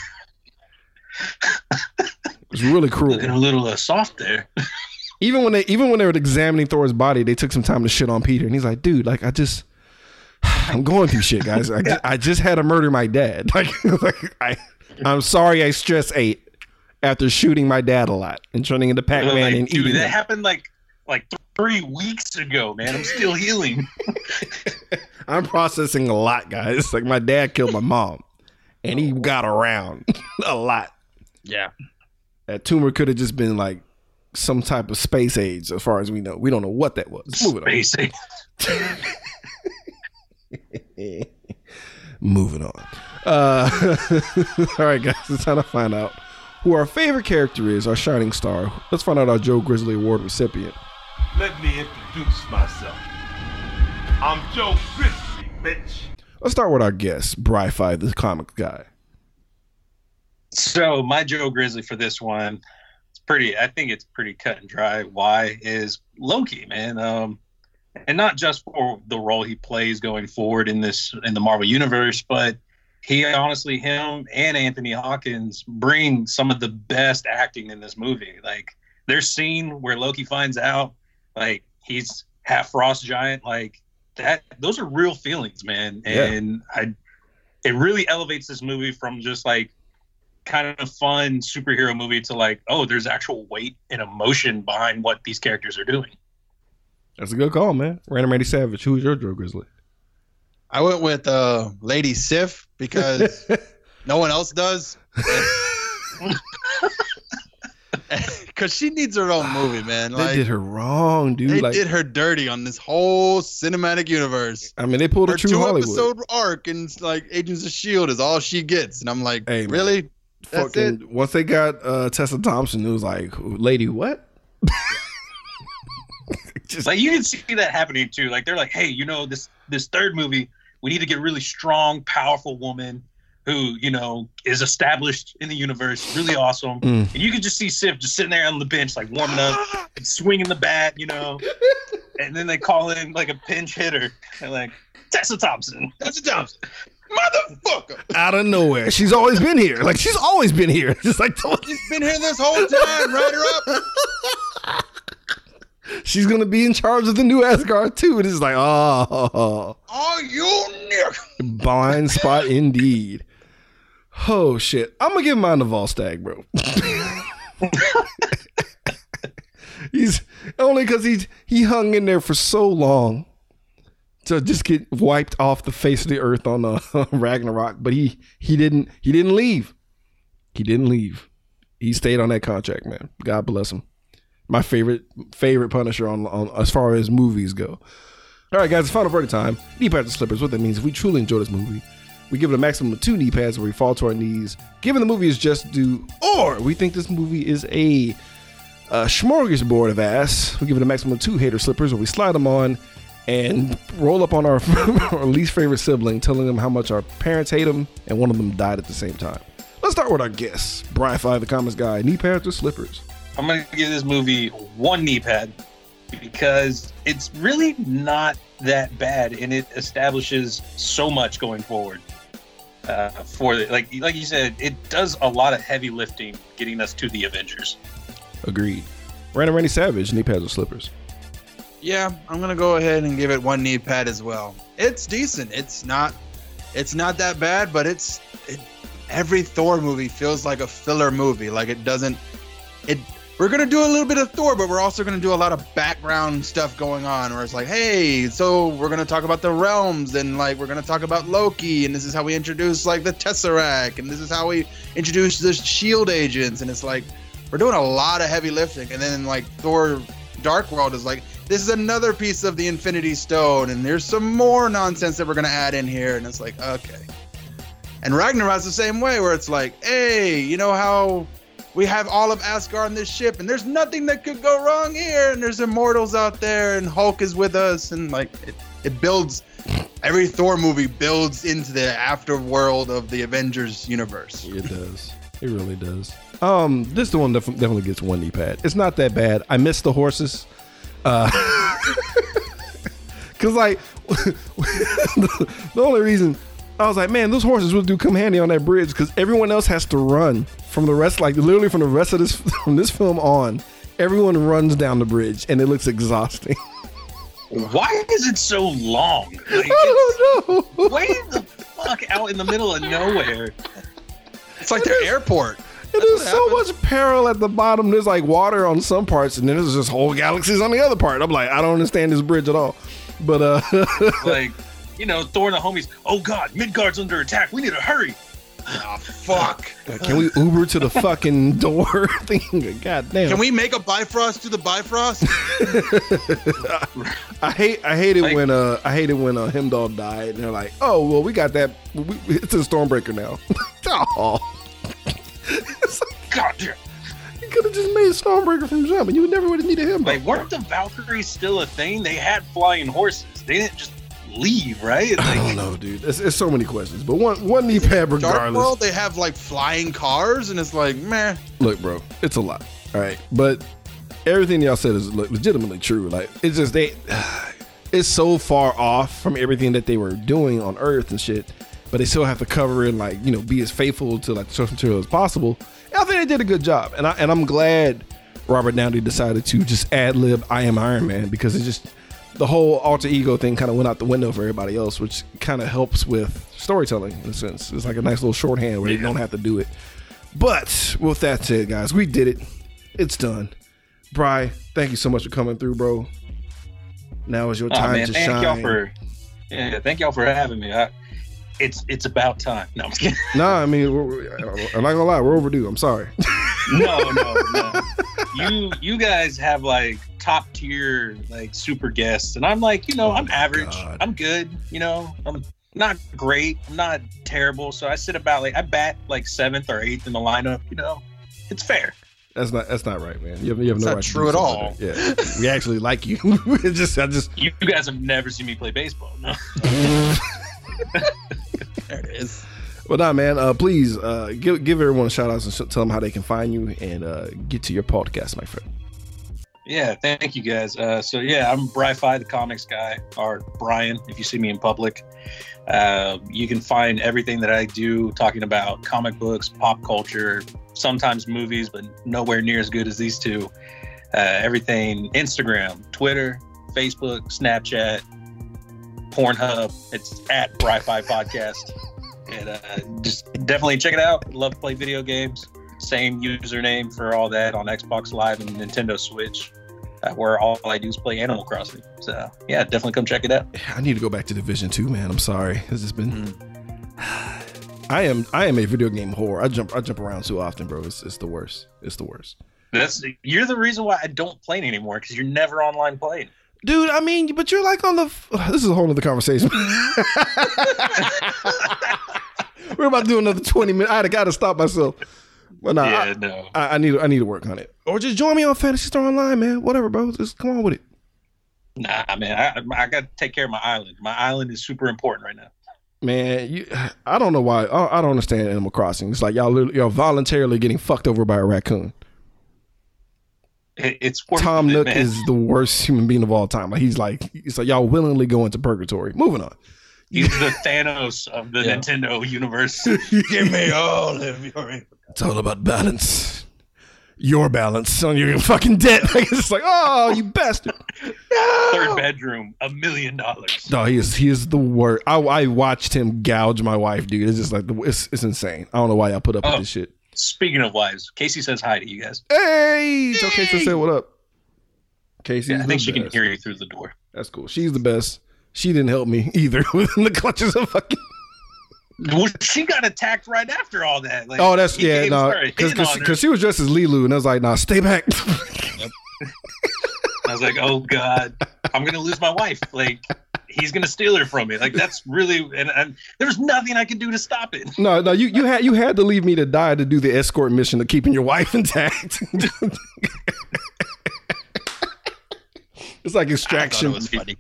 was really (laughs) cruel. Looking a little uh, soft there. (laughs) even when they even when they were examining Thor's body, they took some time to shit on Peter, and he's like, "Dude, like I just, (sighs) I'm going through shit, guys. I, just, I just had to murder my dad. (laughs) Like, like I, I'm sorry, I stress ate after shooting my dad a lot and turning into Pac-Man Like, and dude, eating that him. happened like like three weeks ago, man. I'm still healing. (laughs) I'm processing a lot, guys. Like my dad killed my mom, and he got around (laughs) a lot. Yeah. That tumor could have just been like some type of space age, as far as we know. We don't know what that was. Moving on. Space age. (laughs) Moving on. Uh, all right, guys, it's time to find out who our favorite character is, our shining star. Let's find out our Joe Grizzly Award recipient. Let me introduce myself. I'm Joe Grizzly, bitch. Let's start with our guest, Bri-Fi, the comic guy. So my Joe Grizzly for this one, it's pretty. I think it's pretty cut and dry. Why is Loki, man? Um, and not just for the role he plays going forward in this in the Marvel universe, but he honestly, him and Anthony Hopkins bring some of the best acting in this movie. Like their scene where Loki finds out, like he's half frost giant, like that. Those are real feelings, man. Yeah. And I, it really elevates this movie from just like kind of fun superhero movie to like, oh, there's actual weight and emotion behind what these characters are doing. That's a good call, man. Random Randy Savage. Who's your Joe Grizzly? I went with uh, Lady Sif because (laughs) no one else does. (laughs) (laughs) Because she needs her own movie, man. they did her wrong, dude. they like, did her dirty on this whole cinematic universe. I mean, they pulled a Her true two Hollywood. episode arc and like Agents of Shield is all she gets, and I'm like, Hey, man. really? That's Fucking it. once they got uh, Tessa Thompson, it was like, lady, what? (laughs) Just like you can see that happening too. Like they're like, hey, you know, this this third movie, we need to get a really strong, powerful woman who you know is established in the universe, really awesome. Mm. And you can just see Sif just sitting there on the bench, like warming up, (gasps) and swinging the bat, you know. and then they call in like a pinch hitter, and like Tessa Thompson. Tessa Thompson. Motherfucker. out of nowhere. She's always been here. Like she's always been here. (laughs) Just like She's been here this whole time. Write her up. (laughs) she's gonna be in charge of the new Asgard too. And it's like, oh, Oh, you nick. blind spot indeed. Oh shit! I'm gonna give mine to Volstagg, bro. (laughs) he's only because he he hung in there for so long to just get wiped off the face of the earth on uh, (laughs) Ragnarok, but he he didn't he didn't leave. He didn't leave. He stayed on that contract, man. God bless him. My favorite favorite Punisher on, on as far as movies go. All right, guys, it's final verdict time. Deep pads and slippers. What that means, if we truly enjoy this movie, we give it a maximum of two knee pads where we fall to our knees, given the movie is just due, or we think this movie is a, a smorgasbord of ass. We give it a maximum of two hater slippers where we slide them on and roll up on our, (laughs) our least favorite sibling, telling them how much our parents hate them and one of them died at the same time. Let's start with our guests. Brian Five, the comments guy, knee pads or slippers? I'm gonna give this movie one knee pad because it's really not that bad, and it establishes so much going forward. Uh, for the, like like you said, it does a lot of heavy lifting, getting us to the Avengers. Agreed. Random Randy Savage, knee pads or slippers? Yeah, I'm gonna go ahead and give it one knee pad as well. It's decent. It's not. It's not that bad, but it's. It, every Thor movie feels like a filler movie. Like it doesn't. It. We're gonna do a little bit of Thor, but we're also gonna do a lot of background stuff going on. Where it's like, hey, so we're gonna talk about the realms, and like we're gonna talk about Loki, and this is how we introduce like the Tesseract, and this is how we introduce the Shield agents, and it's like we're doing a lot of heavy lifting, and then like Thor Dark World is like, this is another piece of the Infinity Stone, and there's some more nonsense that we're gonna add in here, and it's like, okay. And Ragnarok's the same way, where it's like, hey, you know how we have all of Asgard on this ship, and there's nothing that could go wrong here, and there's immortals out there, and Hulk is with us, and like it, it builds. Every Thor movie builds into the afterworld of the Avengers universe. It does. It really does. Um, this is the one def- definitely gets one knee pad. It's not that bad. I miss the horses. Uh, (laughs) cause like the, (laughs) the only reason I was like, man, those horses would do come handy on that bridge because everyone else has to run from the rest, like literally from the rest of this (laughs) from this film on. Everyone runs down the bridge and it looks exhausting. (laughs) Why is it so long? Like, I don't know. way the fuck out in the middle of nowhere. It's like their airport. And there's so much peril at the bottom. There's like water on some parts, and then there's just whole galaxies on the other part. I'm like, I don't understand this bridge at all. But uh, (laughs) Like, you know, Thor and the homies. Oh God, Midgard's under attack. We need to hurry. Ah, fuck. can we Uber to the fucking (laughs) door (laughs) thing? God damn. Can we make a Bifrost to the Bifrost? (laughs) I hate I hate it Like- when uh I hate it when uh Heimdall died and they're like, oh well we got that we, it's a Stormbreaker now. oh. God damn. You could have just made a Stormbreaker from jump, and you never would have needed him. Like, weren't the Valkyries still a thing? They had flying horses. They didn't just leave, right? I don't know, dude. It's, it's so many questions, but one one knee pad Dark regardless. World, they have like flying cars, and it's like, meh. Look, bro, it's a lot. All right, but everything y'all said is legitimately true. Like it's just they, (sighs) it's so far off from everything that they were doing on Earth and shit. But they still have to cover it, and like you know, be as faithful to like the source material as possible. And I think they did a good job, and I and I'm glad Robert Downey decided to just ad lib "I am Iron Man" because it just the whole alter ego thing kind of went out the window for everybody else, which kind of helps with storytelling in a sense. It's like a nice little shorthand where you don't have to do it. But with that said, guys, we did it. It's done. Bry, thank you so much for coming through, bro. Now is your oh, time man, to thank shine. y'all for, yeah, thank y'all for having me. I, it's it's about time. No, I'm just kidding. Nah, I mean, I'm not gonna lie, we're overdue. I'm sorry. (laughs) no, no, no. You you guys have like top tier like super guests, and I'm like, you know, Oh I'm average. God. I'm good. You know, I'm not great. I'm not terrible. So I sit about like I bat like seventh or eighth in the lineup. You know, it's fair. That's not that's not right, man. You have, you have no That's not right to true do at all. like. Yeah, we actually like you. (laughs) It's just I just You, you guys have never seen me play baseball. No. (laughs) There it is. But nah, man. Uh, please uh, give give everyone a shout out and sh- tell them how they can find you and uh, get to your podcast, my friend. Yeah, thank you guys. Uh, so yeah, I'm Bri-Fi, the comics guy, or Brian, if you see me in public. Uh, you can find everything that I do talking about comic books, pop culture, sometimes movies, but nowhere near as good as these two. Uh, everything Instagram, Twitter, Facebook, Snapchat, Pornhub. It's at Bri-Fi Podcast. And uh, just definitely check it out. Love to play video games same username for all that on Xbox Live and Nintendo Switch, uh, where all I do is play Animal Crossing. So yeah, definitely come check it out. I need to go back to Division Two, man. I'm sorry. This has been. Mm. (sighs) I am I am a video game whore. I jump I jump around too often, bro. It's, it's the worst. It's the worst. That's you're the reason why I don't play anymore because you're never online playing. Dude, I mean, but you're like on the. (sighs) This is a whole other conversation. (laughs) We're about to do another 20 minutes. I had got to stop myself. But nah, yeah, no. I, I, I need I need to work on it. Or just join me on Phantasy Star Online, man. Whatever, bro. Just come on with it. Nah, man, I, I got to take care of my island. My island is super important right now. Man, you, I don't know why. I, I don't understand Animal Crossing. It's like y'all y'all voluntarily getting fucked over by a raccoon. It, it's worth Tom it, Nook man. is the worst human being of all time. Like he's like, it's like y'all willingly go into purgatory. Moving on. He's the Thanos of the (laughs) Yeah. Nintendo universe. (laughs) Give me all of your. It's all about balance. Your balance on your fucking debt. (laughs) Like, it's just like, oh, you bastard. Third bedroom, a million dollars. No, he is he is the worst. I, I watched him gouge my wife, dude. It's just like the, it's it's insane. I don't know why y'all put up Oh. with this shit. Speaking of wives, Casey says hi to you guys. Hey, it's okay to say what up. Casey, Yeah, I think she can hear you through the door. That's cool. She's the best. She didn't help me either (laughs) within the clutches of fucking. Well, she got attacked right after all that. Like, Oh, that's yeah, no, her a because hit on her. she was dressed as Leeloo, and I was like, nah, stay back. (laughs) I was like, oh god, I'm gonna lose my wife. Like he's gonna steal her from me. Like that's really and, and there was nothing I could do to stop it. no, no, you you had you had to leave me to die to do the escort mission of keeping your wife intact. (laughs) it's like extraction. it was funny.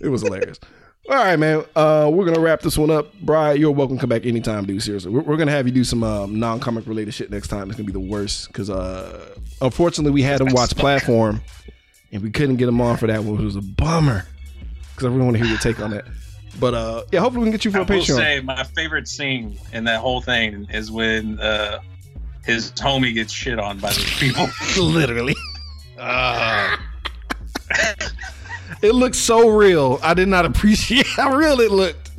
It was hilarious. All right, man. Uh, we're gonna wrap this one up. Brian, you're welcome to come back anytime, dude. Seriously, we're, we're gonna have you do some um, non-comic related shit next time. It's gonna be the worst because uh, unfortunately we had him watch (laughs) Platform, and we couldn't get him on for that one, which was a bummer because I really want to hear your take on that. But uh, yeah, hopefully we can get you for I a will Patreon. say my favorite scene in that whole thing is when uh, his homie gets shit on by these people. (laughs) Literally, Uh, (laughs) it looked so real. I did not appreciate (laughs) how real it looked.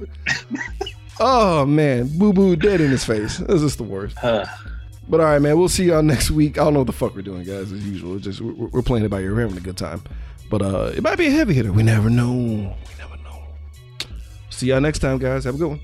oh man, boo boo dead in his face. This is the worst. Uh, But all right, man. We'll see y'all next week. I don't know what the fuck we're doing, guys. As usual, It's just we're, we're playing it by ear. We're having a good time. But uh, it might be a heavy hitter. We never know. We never know. See y'all next time, guys. Have a good one.